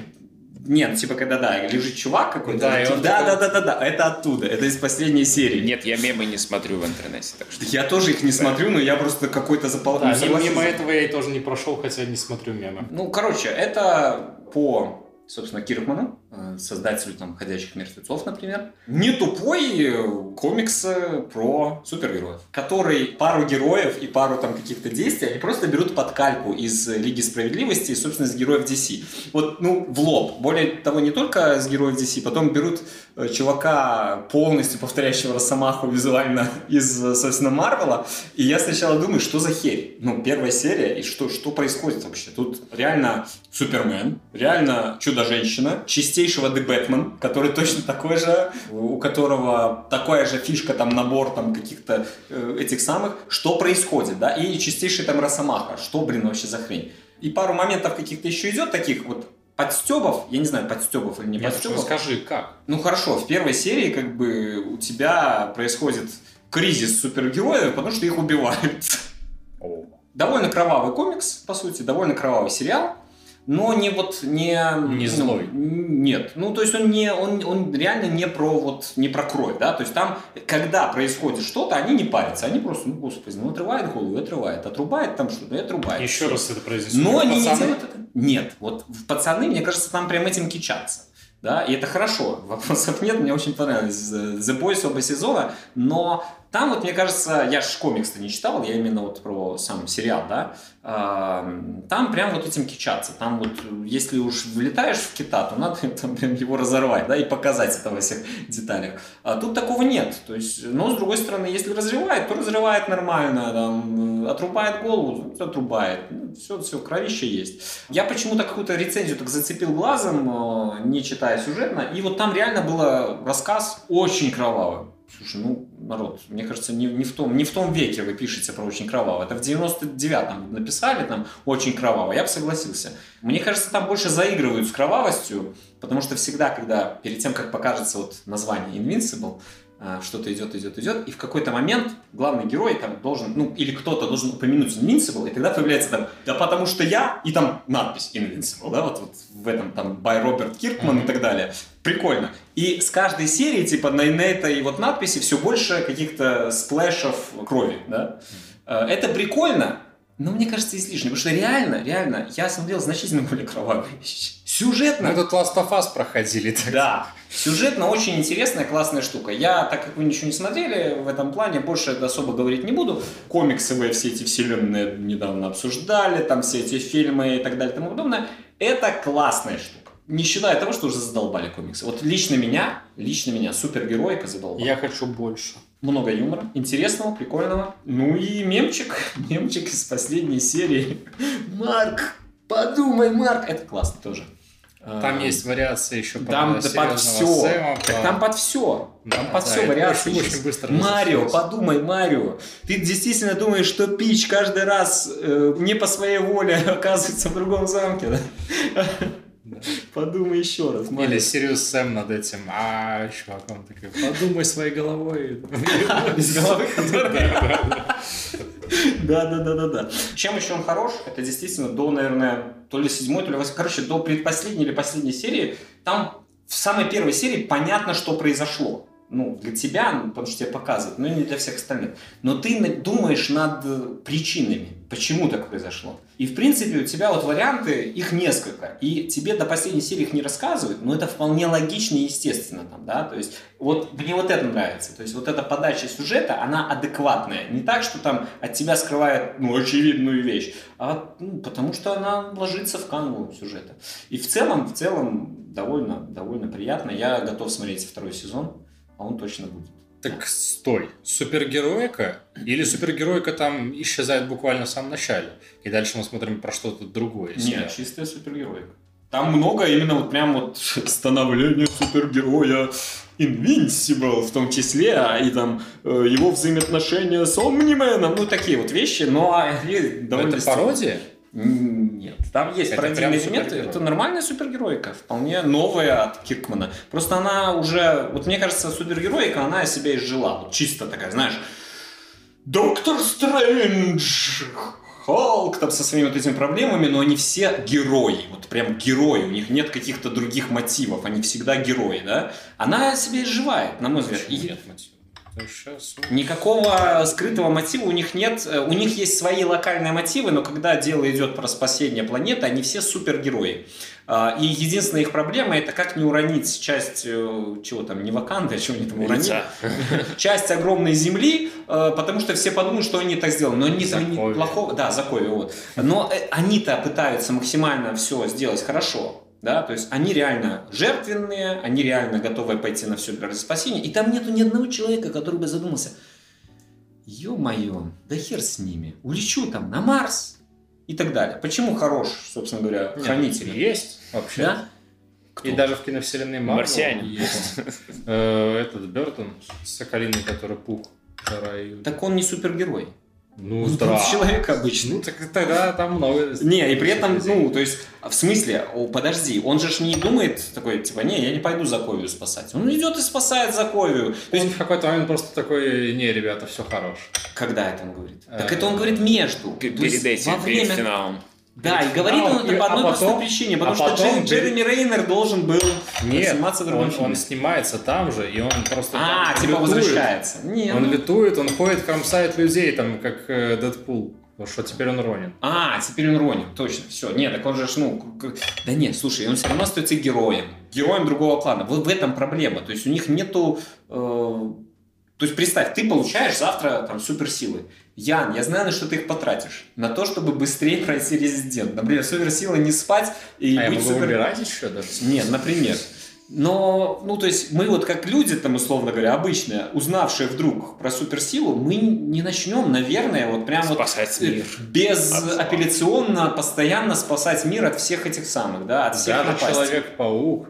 A: Нет, типа, когда, да, лежит чувак какой-то.
C: Да,
A: типа, да,
C: такой-
A: да, да, да, да, это оттуда, это из последней серии.
B: Нет, я мемы не смотрю в интернете, так что...
A: Я тоже их не смотрю, но я просто какой-то запол...
C: Да,
A: ну,
C: мимо этого я и тоже не прошел, хотя не смотрю мемы.
A: Ну, короче, это по, собственно, Киркману, э, создателю там «Ходячих мертвецов», например. Не тупой э, комикс про супергероев, который пару героев и пару там каких-то действий они просто берут под кальку из Лиги Справедливости и, собственно, из героев DC. Вот, ну, в лоб. Более того, не только из героев DC, потом берут чувака, полностью повторяющего Росомаху визуально из, э, собственно, Марвела, и я сначала думаю, что за херь? Ну, первая серия, и что, что происходит вообще? Тут реально Супермен, реально Чудо-женщина, чистейшего The Бэтмен, который точно такой же, у которого такая же фишка, там, набор там каких-то э, этих самых. Что происходит, да? И чистейший там Росомаха. Что, блин, вообще за хрень? И пару моментов каких-то еще идет таких вот подстебов, я не знаю, подстебов или не
C: Нет,
A: подстебов.
C: скажи, как?
A: Ну хорошо, в первой серии как бы у тебя происходит кризис супергероев, потому что их убивают. Довольно кровавый комикс, по сути, довольно кровавый сериал, но не вот не...
C: Не
A: ну,
C: злой.
A: Нет, ну то есть он не, он, он реально не про вот, не про кровь, да, то есть там, когда происходит что-то, они не парятся, они просто, ну господи, ну отрывает голову, и отрывает, отрубает там что-то, и отрубает.
C: Еще раз это произнесу.
A: Но они не делают это. Нет, вот пацаны, мне кажется, там прям этим кичатся. Да, и это хорошо. Вопросов нет, мне очень понравилось The Boys оба сезона, но там вот, мне кажется, я же комикс-то не читал, я именно вот про сам сериал, да, а, там прям вот этим кичаться. Там вот, если уж влетаешь в кита, то надо там прям его разорвать, да, и показать это во всех деталях. А тут такого нет. То есть, но с другой стороны, если разрывает, то разрывает нормально, там, э, отрубает голову, ну, отрубает. все, все, кровище есть. Я почему-то какую-то рецензию так зацепил глазом, э, не читая сюжетно, и вот там реально был рассказ очень кровавый. Слушай, ну, народ, мне кажется, не, не, в том, не в том веке вы пишете про очень кроваво. Это в 99-м написали там очень кроваво, я бы согласился. Мне кажется, там больше заигрывают с кровавостью, потому что всегда, когда перед тем, как покажется вот название Invincible, что-то идет, идет, идет, и в какой-то момент главный герой там должен, ну, или кто-то должен упомянуть Invincible, и тогда появляется там, да потому что я, и там надпись Invincible, да, вот, вот в этом там by Роберт Киркман и так далее. Прикольно. И с каждой серии, типа, на, на этой вот надписи все больше каких-то сплэшев крови, да. Э, Это прикольно, Но мне кажется, излишне. Потому что реально, реально, я смотрел значительно более кровавые вещи. Сюжетно...
C: Мы тут Last of Us проходили. Так.
A: Да. Сюжетно очень интересная, классная штука. Я, так как вы ничего не смотрели, в этом плане больше особо говорить не буду. Комиксы вы все эти вселенные недавно обсуждали, там все эти фильмы и так далее и тому подобное. Это классная штука. Не считая того, что уже задолбали комиксы. Вот лично меня, лично меня супергероика задолбала.
C: Я хочу больше.
A: Много юмора, интересного, прикольного. Ну и мемчик, мемчик из последней серии. Марк, подумай, Марк. Это классно тоже.
C: Там
A: А,
C: есть вариации еще по
A: там под все.
C: Сэма,
A: Так
C: по-
A: там под все. Там
C: Да,
A: под
C: да,
A: все вариации.
C: очень- очень быстро
A: Марио, подумай, Марио. Ты действительно думаешь, что Пич каждый раз э, не по своей воле оказывается в другом замке, да? Подумай еще раз,
C: Или. Сириус Сэм над этим, а чуваком такой, подумай своей головой.
A: Без головы, Да, да, да, да, да. Чем еще он хорош? Это действительно до, наверное, то ли седьмой, то ли восьмой, короче, до предпоследней или последней серии. Там в самой первой серии понятно, что произошло. Ну, для тебя, ну, потому что тебе показывают, но и не для всех остальных. Но ты думаешь над э, причинами, почему так произошло. И, в принципе, у тебя вот варианты, их несколько. И тебе до последней серии их не рассказывают, но это вполне логично и естественно там, да. То есть, вот мне вот это нравится. То есть, вот эта подача сюжета, она адекватная. Не так, что там от тебя скрывает, ну, очевидную вещь, а ну, потому что она ложится в канву сюжета. И в целом, в целом, довольно, довольно приятно. Я готов смотреть второй сезон, а он точно будет.
C: Так стой, супергероика или супергероика там исчезает буквально в самом начале, и дальше мы смотрим про что-то другое.
A: Нет, чистая супергероика. Там много именно вот прям вот становление супергероя Invincible в том числе, а и там э, его взаимоотношения с Омнименом, ну такие вот вещи, но они довольно...
C: Это пародия?
A: Нет, там есть
C: Это
A: пародийные элементы. Это нормальная супергероика, вполне новая от Киркмана. Просто она уже, вот мне кажется, супергероика, она себя изжила. Вот чисто такая, знаешь, Доктор Стрэндж, Халк там со своими вот этими проблемами, но они все герои, вот прям герои, у них нет каких-то других мотивов, они всегда герои, да? Она себя изживает, на мой взгляд. И-
C: Нет мотива.
A: Никакого скрытого мотива у них нет. У них есть свои локальные мотивы, но когда дело идет про спасение планеты, они все супергерои. А, И единственная их проблема это как не уронить часть, э, чего там, не Ваканды, а чего они там уронили, часть огромной земли, э, потому что все подумают, что они так сделали. Но они плохого. Да, Заковье, вот. Но э, они-то пытаются максимально все сделать хорошо. Да, то есть они реально жертвенные, они реально готовы пойти на все ради спасения. И там нету ни одного человека, который бы задумался, ё-моё, да хер с ними, улечу там на Марс и так далее. Почему хорош, собственно говоря,
C: Нет,
A: хранитель?
C: Есть вообще.
A: Да? Кто?
C: И даже в киновселенной Марвел
B: Марсиане.
C: есть. Э, Этот Бертон с Соколиной, который пух.
A: Так он не супергерой.
C: Ну,
A: Он
C: здравствуй.
A: человек обычный.
C: Ну, так тогда там много...
A: Не, и при этом, ну, то есть, в смысле, о, подожди, он же ж не думает такой, типа, не, я не пойду Заковию спасать. Он идет и спасает Заковию. То
C: Он
A: есть,
C: в какой-то момент просто такой, не, ребята, все хорош.
A: когда это он говорит? Так
C: Э,
A: это он говорит между.
B: Перед этим,
A: во
B: перед финалом.
A: Да, и говорит он это по одной
C: а
A: простой
C: потом-
A: причине,
C: а
A: потому что
C: потом
A: Джер- Джереми Рейнер должен был
C: Нет,
A: сниматься в другом
C: он,
A: фильме.
C: он снимается там же, и он просто
A: А, типа
C: лютует.
A: возвращается. Не,
C: Он
A: ну-
C: летует, он ходит, кромсает людей, там, как э, Дэдпул. Потому что теперь он Ронин.
A: А, теперь он Ронин, точно, все. Нет, так он же, ну, да нет, слушай, он все равно остается героем. Героем другого плана. Вот в этом проблема. То есть у них нету... э, то есть представь, ты получаешь завтра там суперсилы. Ян, я знаю, на что ты их потратишь. На то, чтобы быстрее пройти резидент. Например, суперсила не спать и
C: а я
A: быть
C: могу
A: супер...
C: выбирать еще даже?
A: Нет, например. Но, ну, то есть, мы вот как люди, там, условно говоря, обычные, узнавшие вдруг про суперсилу, мы не начнем, наверное, вот прям вот
B: Спасать
A: э,
B: мир.
A: безапелляционно постоянно спасать мир от всех этих самых, да, от всех
C: Даже. Человек-паук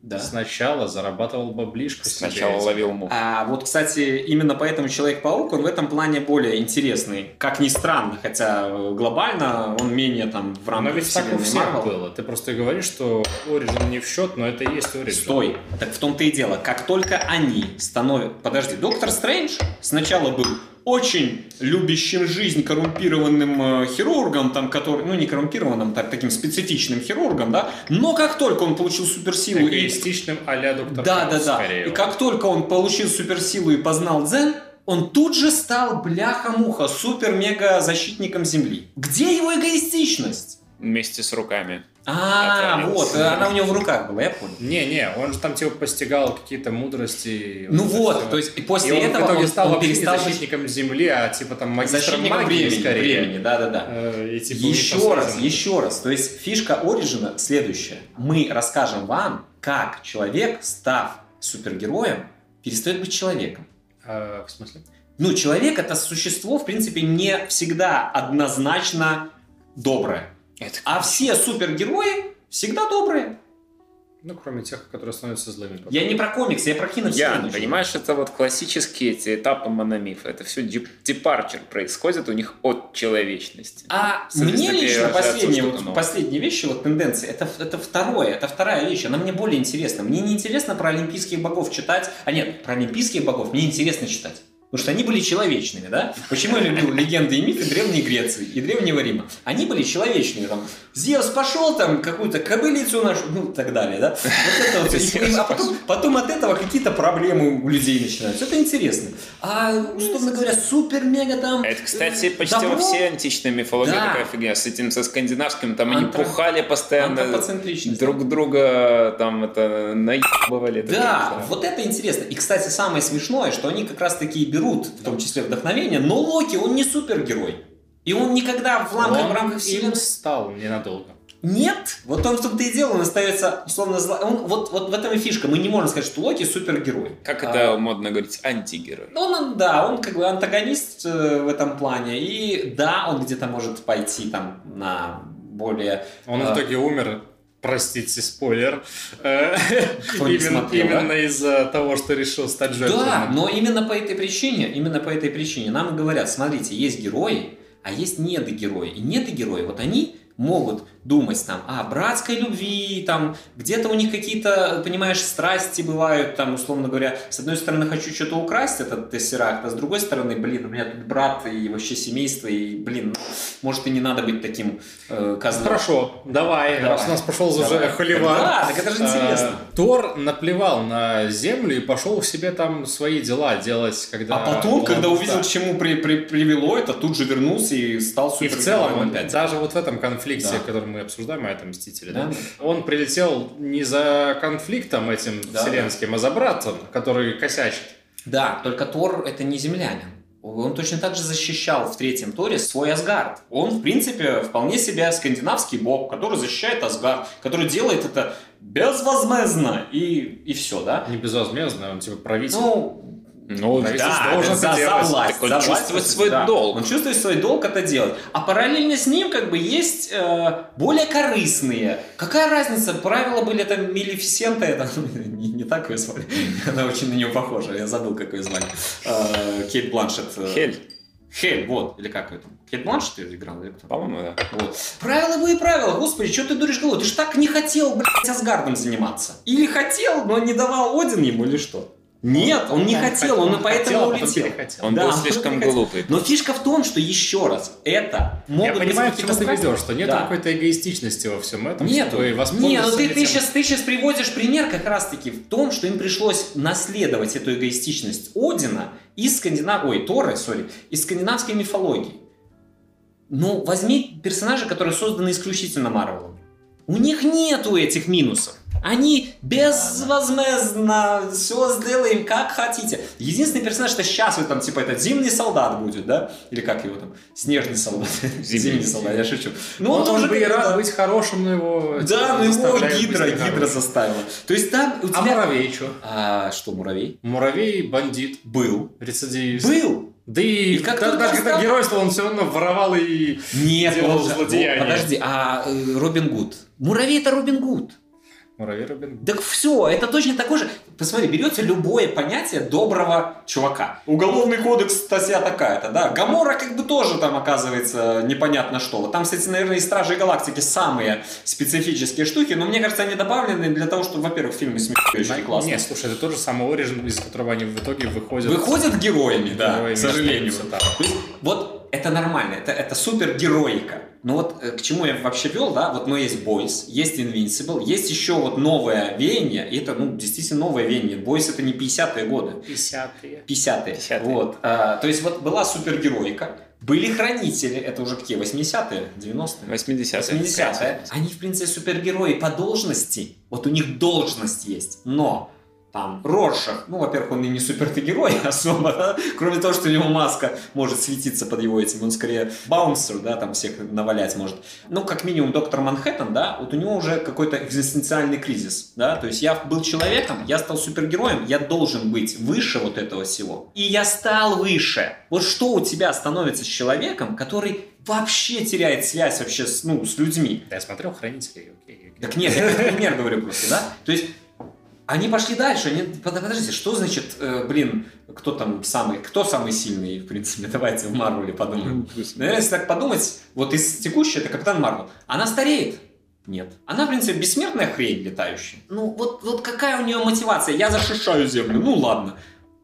A: Да.
C: сначала зарабатывал баблишко себе
B: Сначала
C: этим.
B: ловил мух.
A: А вот, кстати, именно поэтому Человек-паук, он в этом плане более интересный. Как ни странно, хотя э, глобально он менее там в
C: Но
A: рамках
C: ведь так у всех
A: Marvel.
C: было. Ты просто говоришь, что Origin не в счет, но это и есть Origin.
A: Стой. Так в том-то и дело. Как только они становятся... Подожди, Доктор Стрэндж сначала был очень любящим жизнь коррумпированным э, хирургом, там, который, ну не коррумпированным, так, таким специфичным хирургом, да, но как только он получил суперсилу и...
C: Эгоистичным а-ля Доктор
A: Да,
C: Хаус,
A: да, да.
C: скорее.
A: И как только он получил суперсилу и познал дзен, он тут же стал бляха-муха супер-мега-защитником Земли. Где его эгоистичность?
B: Вместе с руками.
A: А, вот, она у него в руках была, я понял.
C: Не-не, он же там типа постигал какие-то мудрости.
A: Ну вот, то есть и после
C: он
A: этого
C: в итоге
A: он,
C: стал
A: перестал
C: защитником Земли, а типа там магистром магии
A: времени,
C: скорее.
A: времени, да-да-да.
C: Э, типа,
A: Еще раз, еще раз. То есть фишка Ориджина следующая. Мы расскажем вам, как человек, став супергероем, перестает быть человеком.
C: А, в смысле?
A: Ну, человек это существо, в принципе, не всегда однозначно доброе.
B: Это
A: А все супергерои всегда добрые.
C: Ну, кроме тех, которые становятся злыми. потом.
A: Я не про комикс, я про киновселенную.
B: Ян, понимаешь, это вот классические эти этапы мономифа. Это все депарчер происходит у них от человечности.
A: А мне лично
B: что-то
A: вот,
B: новое.
A: последние вещи, вот тенденции, это, это второе, это вторая вещь, она мне более интересна. Мне не интересно про олимпийских богов читать, а нет, про олимпийских богов мне интересно читать. Потому что они были человечными, да? Почему я люблю легенды и мифы Древней Греции и Древнего Рима? Они были человечными, там, Зевс пошел там какую-то кобылицу нашу, ну, и так далее, да? Вот это вот. И- а потом, потом от этого какие-то проблемы у людей начинаются. Это интересно. А, условно говоря, супер-мега там...
B: Это, кстати,
A: э,
B: почти во
A: добро,
B: всей античной мифологии
A: Да.
B: такая фигня. С этим, со скандинавским, там они
A: Антро-
B: пухали постоянно, друг друга там это наебывали.
A: Да, вот это интересно. И, кстати, самое смешное, что они как раз-таки берут, в том числе вдохновение, но Локи, он не супергерой. И он никогда в рамках, в рамках
C: Он им
A: вселенной...
C: стал ненадолго.
A: Нет! Вот он в том-то и дело, он остается условно зла... Он, вот, вот в этом и фишка. Мы не можем сказать, что Локи супергерой.
B: Как
A: А,
B: это модно говорить, антигерой.
A: Ну, он, да, он как бы антагонист э, в этом плане. И да, он где-то может пойти там на более...
C: Он
A: А.
C: в итоге умер, простите, спойлер, э, именно,
A: да?
C: именно из-за того, что решил стать жертвой.
A: Да, но именно по этой причине, именно по этой причине нам говорят, смотрите, есть герои, а есть недогерои. И недогерои, вот они могут думать там о братской любви, там где-то у них какие-то, понимаешь, страсти бывают, там, условно говоря, с одной стороны хочу что-то украсть, этот тессеракт, а с другой стороны, блин, у меня тут брат и вообще семейство, и, блин, может и не надо быть таким э, козлом.
C: Хорошо, давай,
A: Давай.
C: раз у нас пошел уже
A: Давай.
C: холивар.
A: Да, так это же интересно.
C: Э, Тор наплевал на землю и пошел к себе там свои дела делать, когда...
A: А потом,
C: он-
A: когда увидел,
C: да.
A: к чему при- при- привело это, тут же вернулся и стал
C: И в
A: супергероем
C: целом,
A: опять.
C: даже вот в этом конфликте,
A: Да.
C: который мы обсуждаем, а это Мстители, да?
A: Да.
C: он прилетел не за конфликтом этим
A: Да,
C: вселенским, а за братом, который косячит.
A: Да, только Тор это не землянин. Он точно так же защищал в третьем Торе свой Асгард. Он, в принципе, вполне себе скандинавский бог, который защищает Асгард, который делает это безвозмездно и, и все, да?
C: Не безвозмездно, он типа правитель.
A: Ну,
B: Ну,
A: да,
C: должен
A: за,
C: это
A: за власть.
B: Так он
A: за власть,
B: чувствует
A: то есть,
B: свой
A: да.
B: долг.
A: Он чувствует свой долг это делать. А параллельно с ним как бы есть э, более корыстные. Какая разница? Правила были там Мелефисента, это не, не так ее звали. Она очень на нее похожа. Я забыл, как ее звали. Э, Кейт Бланшет. э,
B: Хель,
A: Хель, вот, или как там? Кейт Бланшет ее играла? Или кто?
B: по-моему, да.
A: Вот. Правила были правила. Господи, что ты дуришь голову? Ты ж так не хотел, блядь, Асгардом заниматься. Или хотел, но не давал Один ему, или что? Нет, он не хотел, он, и поэтому
C: хотел, а потом
A: улетел.
C: перехотел.
B: Он
A: Да,
B: был
A: он
B: слишком
A: хотел.
B: глупый.
A: Но фишка в том, что еще раз, это могут
C: Я
A: быть
C: понимаю, к чему ты ведешь, что нет
A: Да.
C: какой-то эгоистичности во всем этом.
A: Нету.
C: чтобы
A: Не, ну ты, ты, сейчас, ты сейчас приводишь пример как раз-таки в том, что им пришлось наследовать эту эгоистичность Одина из скандинав... Ой, Торы, сори, из скандинавской мифологии. Ну, возьми персонажи, которые созданы исключительно Марвелом. У них нету этих минусов. Они безвозмездно все сделаем как хотите. Единственный персонаж, что сейчас вот там, типа, этот зимний солдат будет, да? Или как его там? Снежный солдат. Зимний солдат, я шучу. Ну,
C: он,
A: он тоже
C: бы и рад быть хорошим, но его...
A: да, ну его
C: заставляют
A: гидра, гидра заставила. То есть там у
C: А
A: тебя...
C: муравей что?
A: А, что, муравей?
C: Муравей бандит,
A: Был.
C: рецидивист.
A: Был.
C: Да и,
A: И как
C: даже когда геройство, он все равно воровал и...
A: Нет,
C: Делал
A: он же-
C: злодеяние.
A: Подожди, а э, Робин Гуд? Муравей это Робин Гуд.
C: Муравей Робин.
A: Так все, это точно такой же. Посмотри, берется любое понятие доброго чувака. Уголовный кодекс статья такая-то, да. Гамора как бы тоже там оказывается непонятно что. Вот там, кстати, наверное, и Стражи Галактики самые специфические штуки, но мне кажется, они добавлены для того, чтобы, во-первых, фильмы смешные очень классные.
C: Нет, слушай, это тоже самый Origin, из которого они в итоге выходят...
A: Выходят героями, да,
C: Героями
A: к сожалению.
C: там.
A: То есть, вот это нормально, это, это супергероика. Ну вот э, к чему я вообще вел, да, вот ну есть Boys, есть Invincible, есть еще вот новое веяние, и это, ну, действительно новое веяние. Boys это не 50-е годы,
C: 50-е.
A: 50-е.
B: 50-е.
A: Вот. А, то есть вот была супергеройка, были хранители, это уже какие, 80-е, 90-е?
B: 80-е.
A: 80-е. Они, в принципе, супергерои по должности. Вот у них должность есть. Но там Роршах, ну, во-первых, он и не супергерой особо, да? кроме того, что у него маска может светиться под его этим, он скорее баунсер, да, там всех навалять может. Ну, как минимум, доктор Манхэттен, да, вот у него уже какой-то экзистенциальный кризис, да, то есть я был человеком, я стал супергероем, я должен быть выше вот этого всего. И я стал выше. Вот что у тебя становится с человеком, который вообще теряет связь вообще с, ну, с людьми?
C: Да, я смотрел «Хранителей», окей.
A: Так нет, я как пример говорю просто, да? То есть они пошли дальше, они, под- подождите, что значит, э, блин, кто там самый, кто самый сильный, в принципе, давайте в Марвеле подумаем. Наверное, если так подумать, вот из текущей, это Капитан Марвел, она стареет. Нет. Она, в принципе, бессмертная хрень летающая. Ну, вот, вот какая у нее мотивация? Я защищаю Землю. Ну, ладно.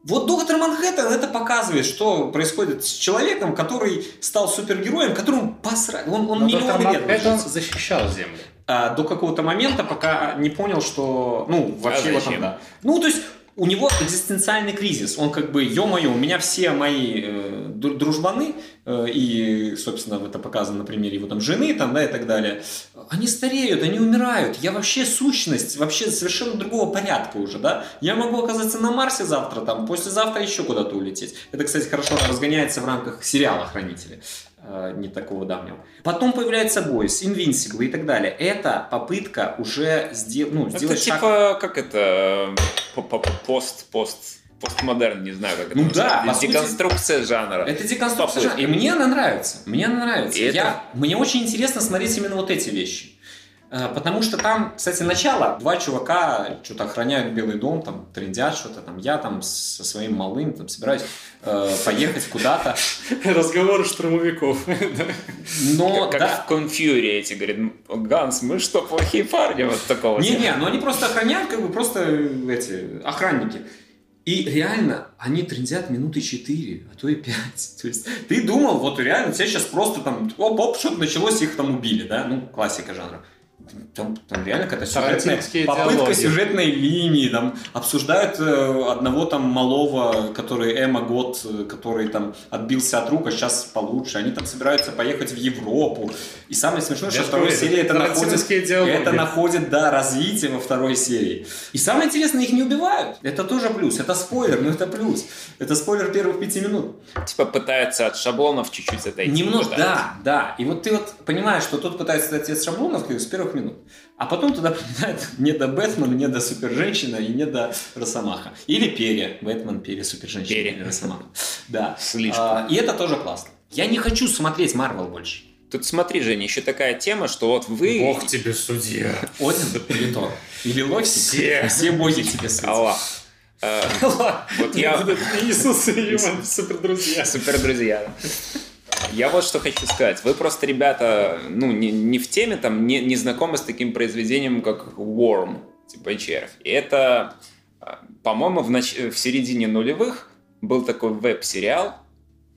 A: Вот доктор Манхэттен это показывает, что происходит с человеком, который стал супергероем, которому посрать. Он, он
C: Но доктор
A: лет
C: Манхэттен защищал Землю.
A: А, до какого-то момента, пока не понял, что, ну, вообще
B: А
A: вот
B: зачем?
A: да. Ну, то есть у него экзистенциальный кризис. Он как бы, ё-моё, у меня все мои э, дру- дружбаны, э, и, собственно, это показано на примере его там жены, там, да, и так далее, они стареют, они умирают. Я вообще сущность, вообще совершенно другого порядка уже, да. Я могу оказаться на Марсе завтра, там, послезавтра еще куда-то улететь. Это, кстати, хорошо разгоняется в рамках сериала «Хранители» не такого давнего. Потом появляется Бойс, Invincible и так далее. Это попытка уже сдел- ну,
B: Это
A: сделать шаг...
B: типа, как это, по- пост, пост, постмодерн, не знаю, как это
A: Ну да, по сути-
B: Деконструкция жанра.
A: Это деконструкция жанра. И мне она нравится. Мне она нравится.
B: И это-
A: Я- Мне очень интересно смотреть именно вот эти вещи. Э, Потому что там, кстати, начало. Два чувака что-то охраняют Белый дом, там трендят что-то. Там я там со своим малым там собираюсь э, поехать куда-то.
C: Разговоры штурмовиков.
A: Но
B: Как
A: да,
B: в Конфьюре эти, говорят, Ганс, мы что, плохие парни? Вот такого. типа.
A: Не-не, но они просто охраняют, как бы просто э, эти охранники. И реально, они трендят минуты 4, а то и 5. То есть ты думал, вот реально, тебя сейчас просто там, оп-оп, что-то началось, их там убили, да? Ну, классика жанра. Там, там реально какая-то сюжетная, попытка
C: диалоги.
A: сюжетной линии, там обсуждают э, одного там малого, который Эма Год, э, который там отбился от рук, а сейчас получше. Они там собираются поехать в Европу. И самое смешное, что
C: Я же
A: второй серии это находит,
C: диалоги.
A: это находит, да, развитие во второй серии. И самое интересное, их не убивают. Это тоже плюс. Это спойлер, но это плюс. Это спойлер первых пяти минут.
B: Типа пытаются от шаблонов чуть-чуть отойти.
A: Немножко, да, да. И вот ты вот понимаешь, что тут пытается отойти от шаблонов с первых минут. А потом туда прилетает не до Бэтмен, не до Супер-женщина и не до Росомаха. Или Перья. Бэтмен, Перья, Супер-женщина
B: Перья.
A: или Росомаха. Да.
B: Слишком.
A: А, и это тоже классно. Я не хочу смотреть Марвел больше.
B: Тут смотри, Женя, еще такая тема, что вот вы...
C: Бог тебе судья.
A: Один или Тор. Или Локи.
C: Все.
A: Все боги тебе светят.
B: Аллах. Э, Вот я...
C: Иисус и Иван, супер друзья.
B: Супер друзья. Я вот что хочу сказать. Вы просто, ребята, ну, не, не в теме, там, не, не знакомы с таким произведением, как Worm, типа червь. И это, а, по-моему, в, нач- в середине нулевых был такой веб-сериал.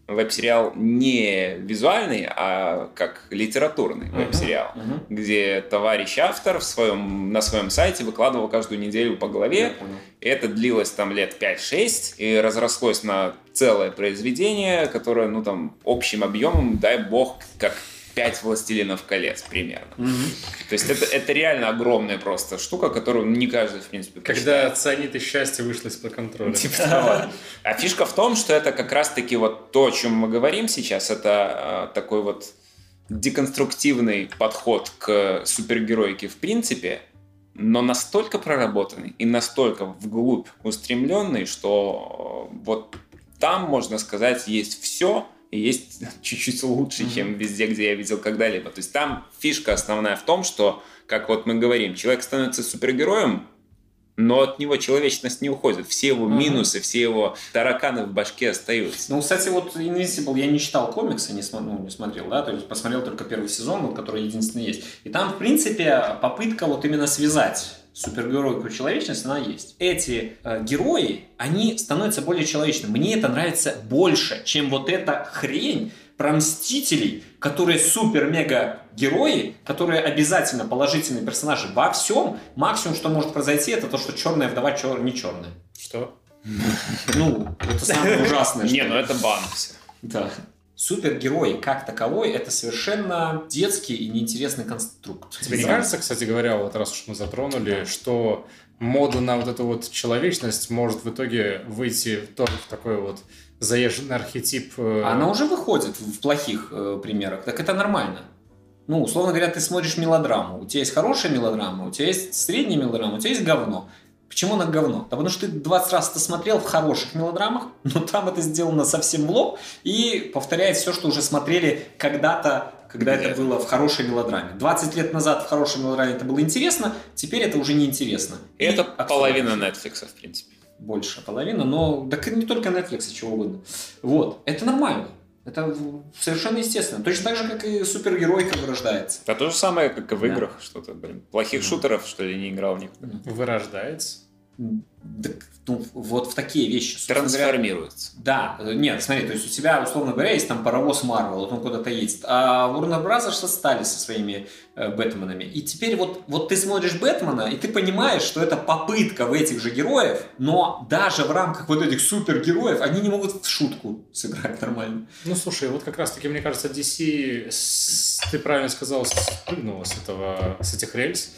B: Веб-сериал не визуальный, а как литературный веб-сериал,
A: Мгм.
B: где товарищ автор в своем, на своем сайте выкладывал каждую неделю по главе, и это длилось там лет 5-6 и разрослось на целое произведение, которое, ну там, общим объемом, дай бог, как 5 «Властелинов колец» примерно.
A: Мгм.
B: То есть это, это реально огромная просто штука, которую не каждый, в принципе,
C: Когда цианид и счастье вышло из-под контроля.
B: Типа того. А фишка в том, что это как раз-таки вот то, о чем мы говорим сейчас, это э, такой вот деконструктивный подход к супергероике в принципе, но настолько проработанный и настолько вглубь устремленный, что э, вот там, можно сказать, есть все, есть чуть-чуть лучше,
A: Мгм.
B: чем везде, где я видел когда-либо. То есть там фишка основная в том, что, как вот мы говорим, человек становится супергероем, но от него человечность не уходит. Все его
A: Мгм.
B: минусы, все его тараканы в башке остаются.
A: Ну, кстати, вот Invincible я не читал комиксы, не, ну, не смотрел, да, то есть посмотрел только первый сезон, вот, который единственный есть. И там, в принципе, попытка вот именно связать супергеройку человечность, она есть. Эти э, герои, они становятся более человечными. Мне это нравится больше, чем вот эта хрень, про мстителей, которые супер-мега-герои, которые обязательно положительные персонажи во всем. Максимум, что может произойти, это то, что черная вдова чер... не черная.
C: Что?
A: Ну, это самое ужасное.
B: Не, ну это бан все.
A: Да. Супергерой как таковой это совершенно детский и неинтересный конструкт.
C: Тебе не кажется, кстати говоря, вот раз уж мы затронули, что мода на вот эту вот человечность может в итоге выйти тоже в такой вот заезженный архетип. э,
A: Она уже выходит в плохих э, примерах. Так это нормально. Ну, условно говоря, ты смотришь мелодраму. У тебя есть хорошая мелодрама, у тебя есть средняя мелодрама, у тебя есть говно. Почему она говно? Да потому что ты 20 раз это смотрел в хороших мелодрамах, но там это сделано совсем в лоб и повторяет все, что уже смотрели когда-то, когда это
B: Где-то.
A: было в хорошей мелодраме. 20 лет назад в хорошей мелодраме это было интересно, теперь это уже не интересно.
B: И это
A: актуально.
B: половина Netflix, в принципе.
A: Больше половина, но так и не только Netflix, чего угодно. Вот, это нормально. Это совершенно естественно. Точно так же, как и супергеройка вырождается.
B: Это то же самое, как и в
A: Да.
B: играх. Что-то, блин. Плохих шутеров, что ли, не играл никогда.
C: вырождается.
A: Ну, вот в такие вещи.
B: Трансформируется.
A: Да, нет, смотри, то есть у тебя, условно говоря, есть там паровоз Марвел, вот он куда-то едет, а Warner Bros. стали со своими э, Бэтменами. И теперь вот, вот ты смотришь Бэтмена, и ты понимаешь, что это попытка в этих же героев, но даже в рамках вот этих супергероев они не могут в шутку сыграть нормально.
C: Ну, слушай, вот как раз-таки, мне кажется, DC, с- ты правильно сказал, спрыгнула с, этого, с этих рельс.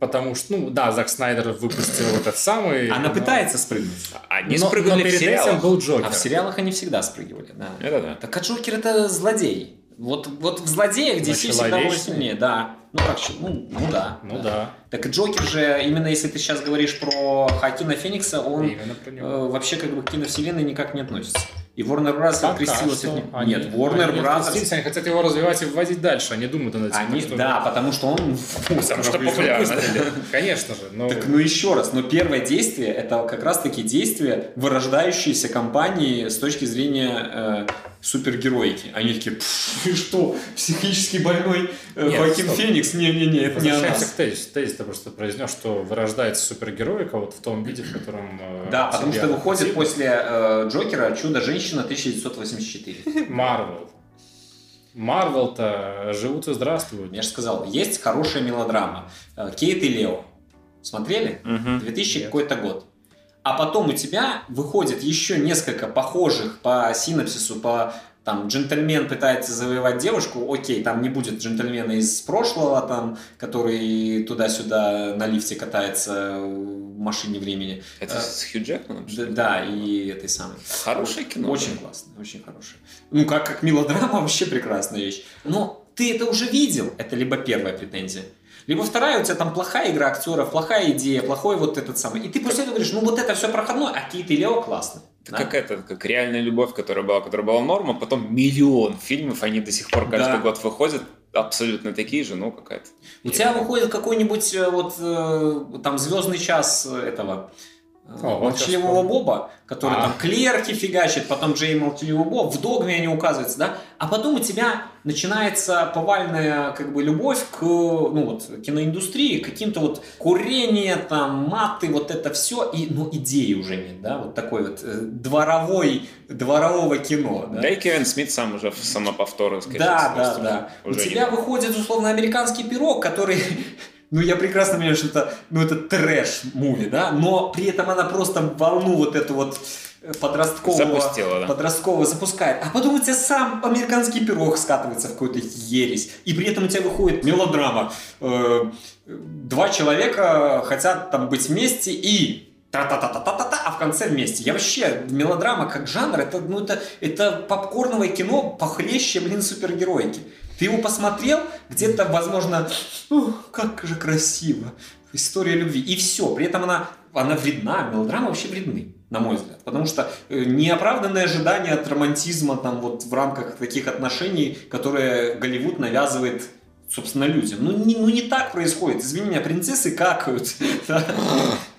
C: Потому что, ну, да, Зак Снайдер выпустил вот этот самый...
A: Она
C: но-
A: пытается спрыгнуть.
B: Они
C: но,
B: спрыгнули
C: но
B: в
C: перед
B: сериалах.
C: этим был Джокер.
A: А в сериалах они всегда спрыгивали, да.
B: Это да.
A: Так а Джокер это злодей. Вот, вот в злодеях DC всегда было
C: человечный.
A: сильнее, да. Ну как, ну, ну да.
C: Ну да,
A: Так и Джокер же, именно если ты сейчас говоришь про Хакина Феникса, он э, вообще как бы к киновселенной никак не относится. И Warner Bros.
C: Пока
A: открестилась
C: что
A: от него.
C: они-
A: Нет, Warner
C: они они хотят его развивать и вводить дальше, они думают над этим.
A: Они,
C: что-
A: да, потому что он...
B: Потому что популярно.
C: Конечно же, но...
A: Так, ну еще раз, но первое действие это как раз-таки действие вырождающейся компании с точки зрения э, супергероики. Они такие, «Пф, и что, психически больной э,
C: Нет,
A: Хоакин
C: стоп.
A: Феникс? Не-не-не, это не о нас.
C: к тезису. Тезис ты просто произнес, что вырождается супергероика вот в том виде, в котором... э,
A: Да, потому что выходит
C: «Спасибо».
A: после э, Джокера Чудо-женщина 1984.
C: Марвел. Марвел-то живут и здравствуют.
A: Я же сказал, есть хорошая мелодрама. Э, Кейт и Лео. Смотрели?
B: Мгм.
A: 2000
C: Нет.
A: какой-то год. А потом у тебя выходит еще несколько похожих по синапсису, по там джентльмен пытается завоевать девушку, окей, там не будет джентльмена из прошлого, там, который туда-сюда на лифте катается в машине времени.
B: Это
A: Э,
B: с Хью Джекманом?
A: Да, да, и этой самой.
B: Хорошее кино.
A: Очень классно, очень хорошее. Ну, как, как мелодрама, вообще прекрасная вещь. Но ты это уже видел, это либо первая претензия. Либо вторая, у тебя там плохая игра актеров, плохая идея, плохой вот этот самый. И ты после этого говоришь, ну вот это все проходное, а Кит и Лео классно.
B: Это
A: Да?
B: как это, как реальная любовь, которая была, которая была норма, потом миллион фильмов, они до сих пор каждый
A: Да.
B: год выходят, абсолютно такие же, ну какая-то.
A: У тебя выходит какой-нибудь э, вот э, там звездный час этого
C: О,
A: молчаливого. Боба, который
C: А.
A: там клерки фигачит, потом Джей молчаливый Боб, в догме они указываются, да, а потом у тебя начинается повальная как бы любовь к ну вот киноиндустрии, к каким-то вот курение, там маты, вот это все, и ну идеи уже нет, да, вот такой вот э, дворовой дворового кино, да.
B: Да и Кевин Смит сам уже в самоповторы.
A: Да, да, да. У тебя выходит, условно, американский пирог, который... Ну, я прекрасно понимаю, что это, ну, это трэш-муви, да, но при этом она просто волну вот эту вот э, подросткового,
B: Запустила, да.
A: подросткового запускает. А потом у тебя сам американский пирог скатывается в какую-то ересь. И при этом у тебя выходит мелодрама. Э, Два человека хотят там быть вместе и та-та-та-та-та-та, а в конце вместе. Я вообще, мелодрама как жанр, это, ну, это, это попкорновое кино похлеще, блин, супергероики. Ты его посмотрел, где-то, возможно, «Ух, как же красиво. История любви. И все. При этом она, она вредна. Мелодрамы вообще вредны, на мой взгляд. Потому что э, неоправданные ожидания от романтизма там вот в рамках таких отношений, которые Голливуд навязывает собственно, людям. Ну не, ну, не так происходит. Извини меня, принцессы какают.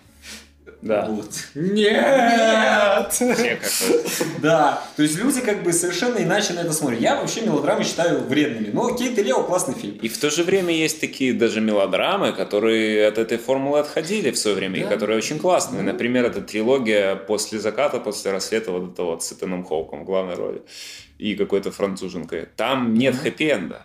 A: Да. Вот.
C: Нет!
B: Все как-то.
A: Да, то есть люди как бы совершенно иначе на это смотрят. Я вообще мелодрамы считаю вредными. Но Кейт и Лео классный фильм.
B: И в то же время есть такие даже мелодрамы, которые от этой формулы отходили в свое время, и которые очень классные. Например, это трилогия «После заката, после рассвета», вот это вот с Итаном Хоуком в главной роли. и какой-то француженкой. Там нет хэппи-энда.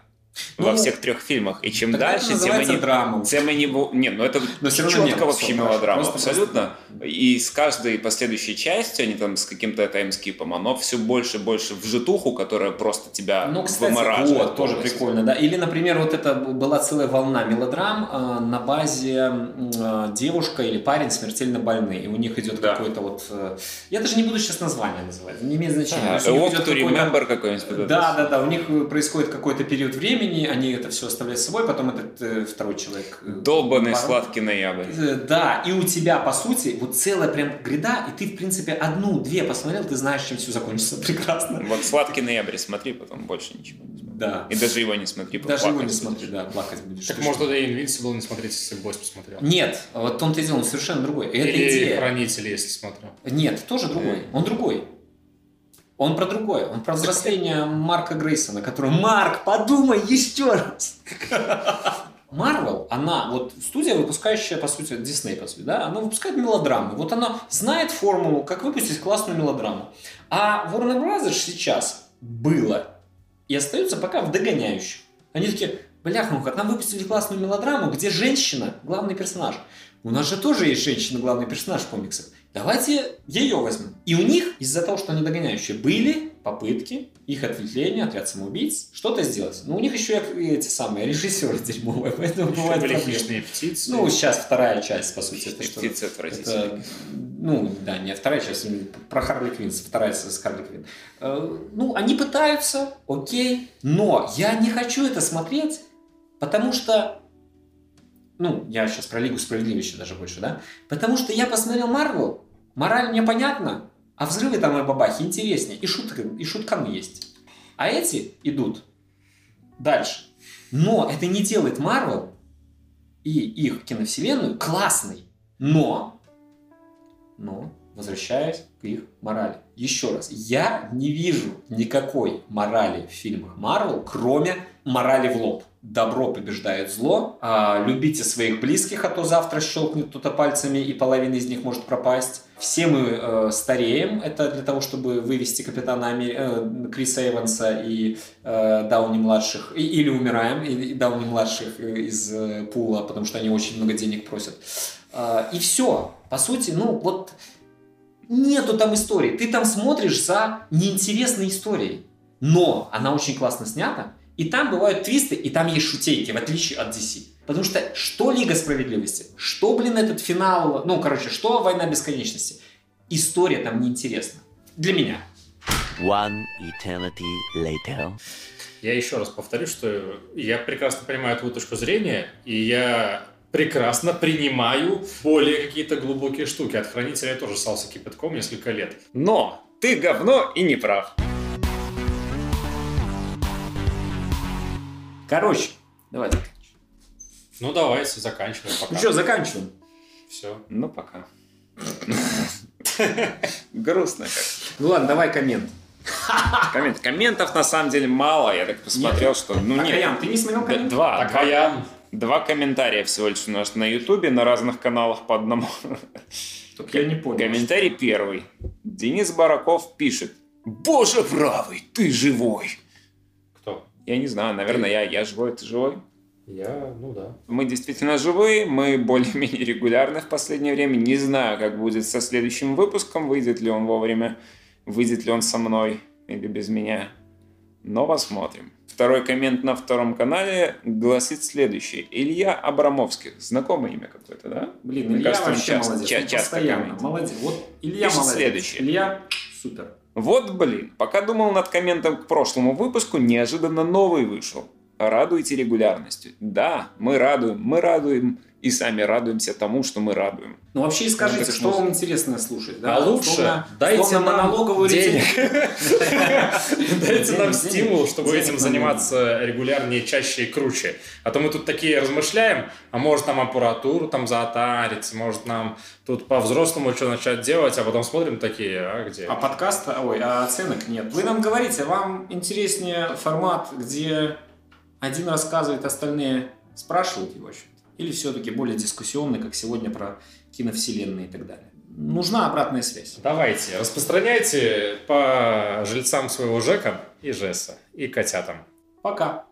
A: Ну,
B: во всех трех фильмах. И чем
A: Тогда это
B: дальше, тем
A: называется
B: они...
A: драма.
B: Тем они... бу- Нет, ну это
A: Но нет,
B: вообще мелодрама, абсолютно. И с каждой последующей частью, они там с каким-то таймскипом, оно все больше и больше в житуху, которая просто тебя
A: Ну, кстати,
B: вымораживает
A: вот, тоже прикольно, да. Или, например, вот это была целая волна мелодрам э, на базе э, девушка или парень смертельно больны, и у них идет
B: Да.
A: какой-то вот... э, я даже не буду сейчас название называть, не имеет значения.
B: А, Walk to Remember какой-нибудь.
A: Да, да, да, у них происходит какой-то период времени, они это все оставляют с собой, потом этот э, второй человек... э,
B: Долбанный
A: порой-
B: сладкий ноябрь.
A: Э, Да, и у тебя, по сути, вот целая прям гряда, и ты, в принципе, одну-две посмотрел, ты знаешь, чем все закончится прекрасно.
B: Вот сладкий ноябрь смотри, потом больше ничего не смотри.
A: Да.
B: И даже его не смотри,
A: Даже его не смотри,
B: будешь.
A: да, плакать будешь.
C: Так
A: Ты
C: может тогда и Invincible не смотреть, если Босс посмотрел.
A: Нет, вот том-то и дело, он совершенно другой. Это
C: Или
A: идея.
C: Хранители, если смотрел.
A: Нет, тоже другой. Он другой. Он про другое. Он про взросление Марка Грейсона, который... Марк, подумай еще раз! Марвел, она, вот студия, выпускающая, по сути, Дисней, по сути, да, она выпускает мелодрамы. Вот она знает формулу, как выпустить классную мелодраму. А Warner Brothers сейчас было и остается пока в догоняющих. Они такие, бляха-муха, нам выпустили классную мелодраму, где женщина главный персонаж. У нас же тоже есть женщина главный персонаж в комиксах. Давайте ее возьмем. И у них, из-за того, что они догоняющие, были попытки, их ответвления, отряд самоубийц, что-то сделать. Но у них еще и эти самые режиссеры дерьмовые, поэтому бывает
C: Были
A: проблемы.
C: хищные птицы.
A: Ну, сейчас вторая часть, по сути. Это что?
B: Птицы отвратительные.
A: Это, ну, да, не вторая часть, про Харли Квинн, вторая с с Харли Квинн. Э, Ну, они пытаются, окей, но я не хочу это смотреть, потому что, ну, я сейчас про Лигу Справедливости даже больше, да, потому что я посмотрел Марвел, мораль мне понятна, а взрывы там и бабахи интереснее, и, шутка, и шуткам есть. А эти идут дальше. Но это не делает Марвел и их киновселенную классной. Но, но, возвращаясь к их морали. Еще раз, я не вижу никакой морали в фильмах Марвел, кроме морали в лоб. Добро побеждает зло, а, любите своих близких, а то завтра щелкнет кто-то пальцами и половина из них может пропасть. Все мы э, стареем, это для того, чтобы вывести капитана Амери- э, Криса Эванса и э, Дауни младших, и- или умираем, и, и Дауни младших э, из э, пула, потому что они очень много денег просят. А, и все. По сути, ну вот нету там истории. Ты там смотришь за неинтересной историей. Но она очень классно снята, и там бывают твисты, и там есть шутейки, в отличие от DC. Потому что что Лига Справедливости, что, блин, этот финал, ну, короче, что Война Бесконечности, история там неинтересна. Для меня.
D: One eternity later.
C: Я еще раз повторю, что я прекрасно понимаю твою точку зрения, и я прекрасно принимаю более какие-то глубокие штуки. От хранителя я тоже ссался кипятком несколько лет.
B: Но ты говно и не прав.
A: Короче, давайте.
C: Ну, давайте, заканчиваем пока.
A: Ну что, заканчиваем.
C: Все.
B: Ну, пока. Грустно как.
A: Ну ладно, давай коммент.
B: Коммент. Комментов на самом деле мало. Я так посмотрел, что... Ну, нет.
A: Каян, ты не смотрел коммент?
B: Два.
C: А я...
B: Два комментария всего лишь у нас на Ютубе, на разных каналах по одному.
A: Только я не понял.
B: Комментарий первый. Денис Бараков пишет. Боже правый, ты живой. Я не знаю, наверное, я, я живой, ты живой.
C: Я, ну да.
B: Мы действительно живые, мы более-менее регулярны в последнее время. Не знаю, как будет со следующим выпуском, выйдет ли он вовремя, выйдет ли он со мной или без меня. Но посмотрим. Второй коммент на втором канале гласит следующее. Илья Абрамовский. Знакомое имя какое-то, да?
A: Блин, Илья
B: кажется,
A: вообще
B: часто-
A: молодец.
B: ча- часто
A: постоянно.
B: комментирует.
A: Молодец. Вот Илья
B: Пишет
A: молодец.
B: следующее.
A: Илья супер.
B: Вот блин, пока думал над комментом к прошлому выпуску, неожиданно новый вышел. Радуйте регулярностью. Да, мы радуем, мы радуем и сами радуемся тому, что мы радуем.
A: Ну вообще и скажите,
C: так
A: что вам интересно слушать.
C: А лучше
A: Условно-
C: дайте
A: условно
C: нам
A: налоговую
C: денег. Дайте нам стимул, чтобы этим заниматься регулярнее, чаще и круче. А то мы тут такие размышляем, а может нам аппаратуру там заотарить, может нам тут по-взрослому что начать делать, а потом смотрим такие, а где?
A: А подкаста, ой, а оценок нет. Вы нам говорите, вам интереснее формат, где один рассказывает, остальные спрашивают его что Или все-таки более дискуссионный, как сегодня про киновселенные и так далее. Нужна обратная связь.
C: Давайте, распространяйте по жильцам своего ЖЭКа и Жеса, и котятам.
A: Пока.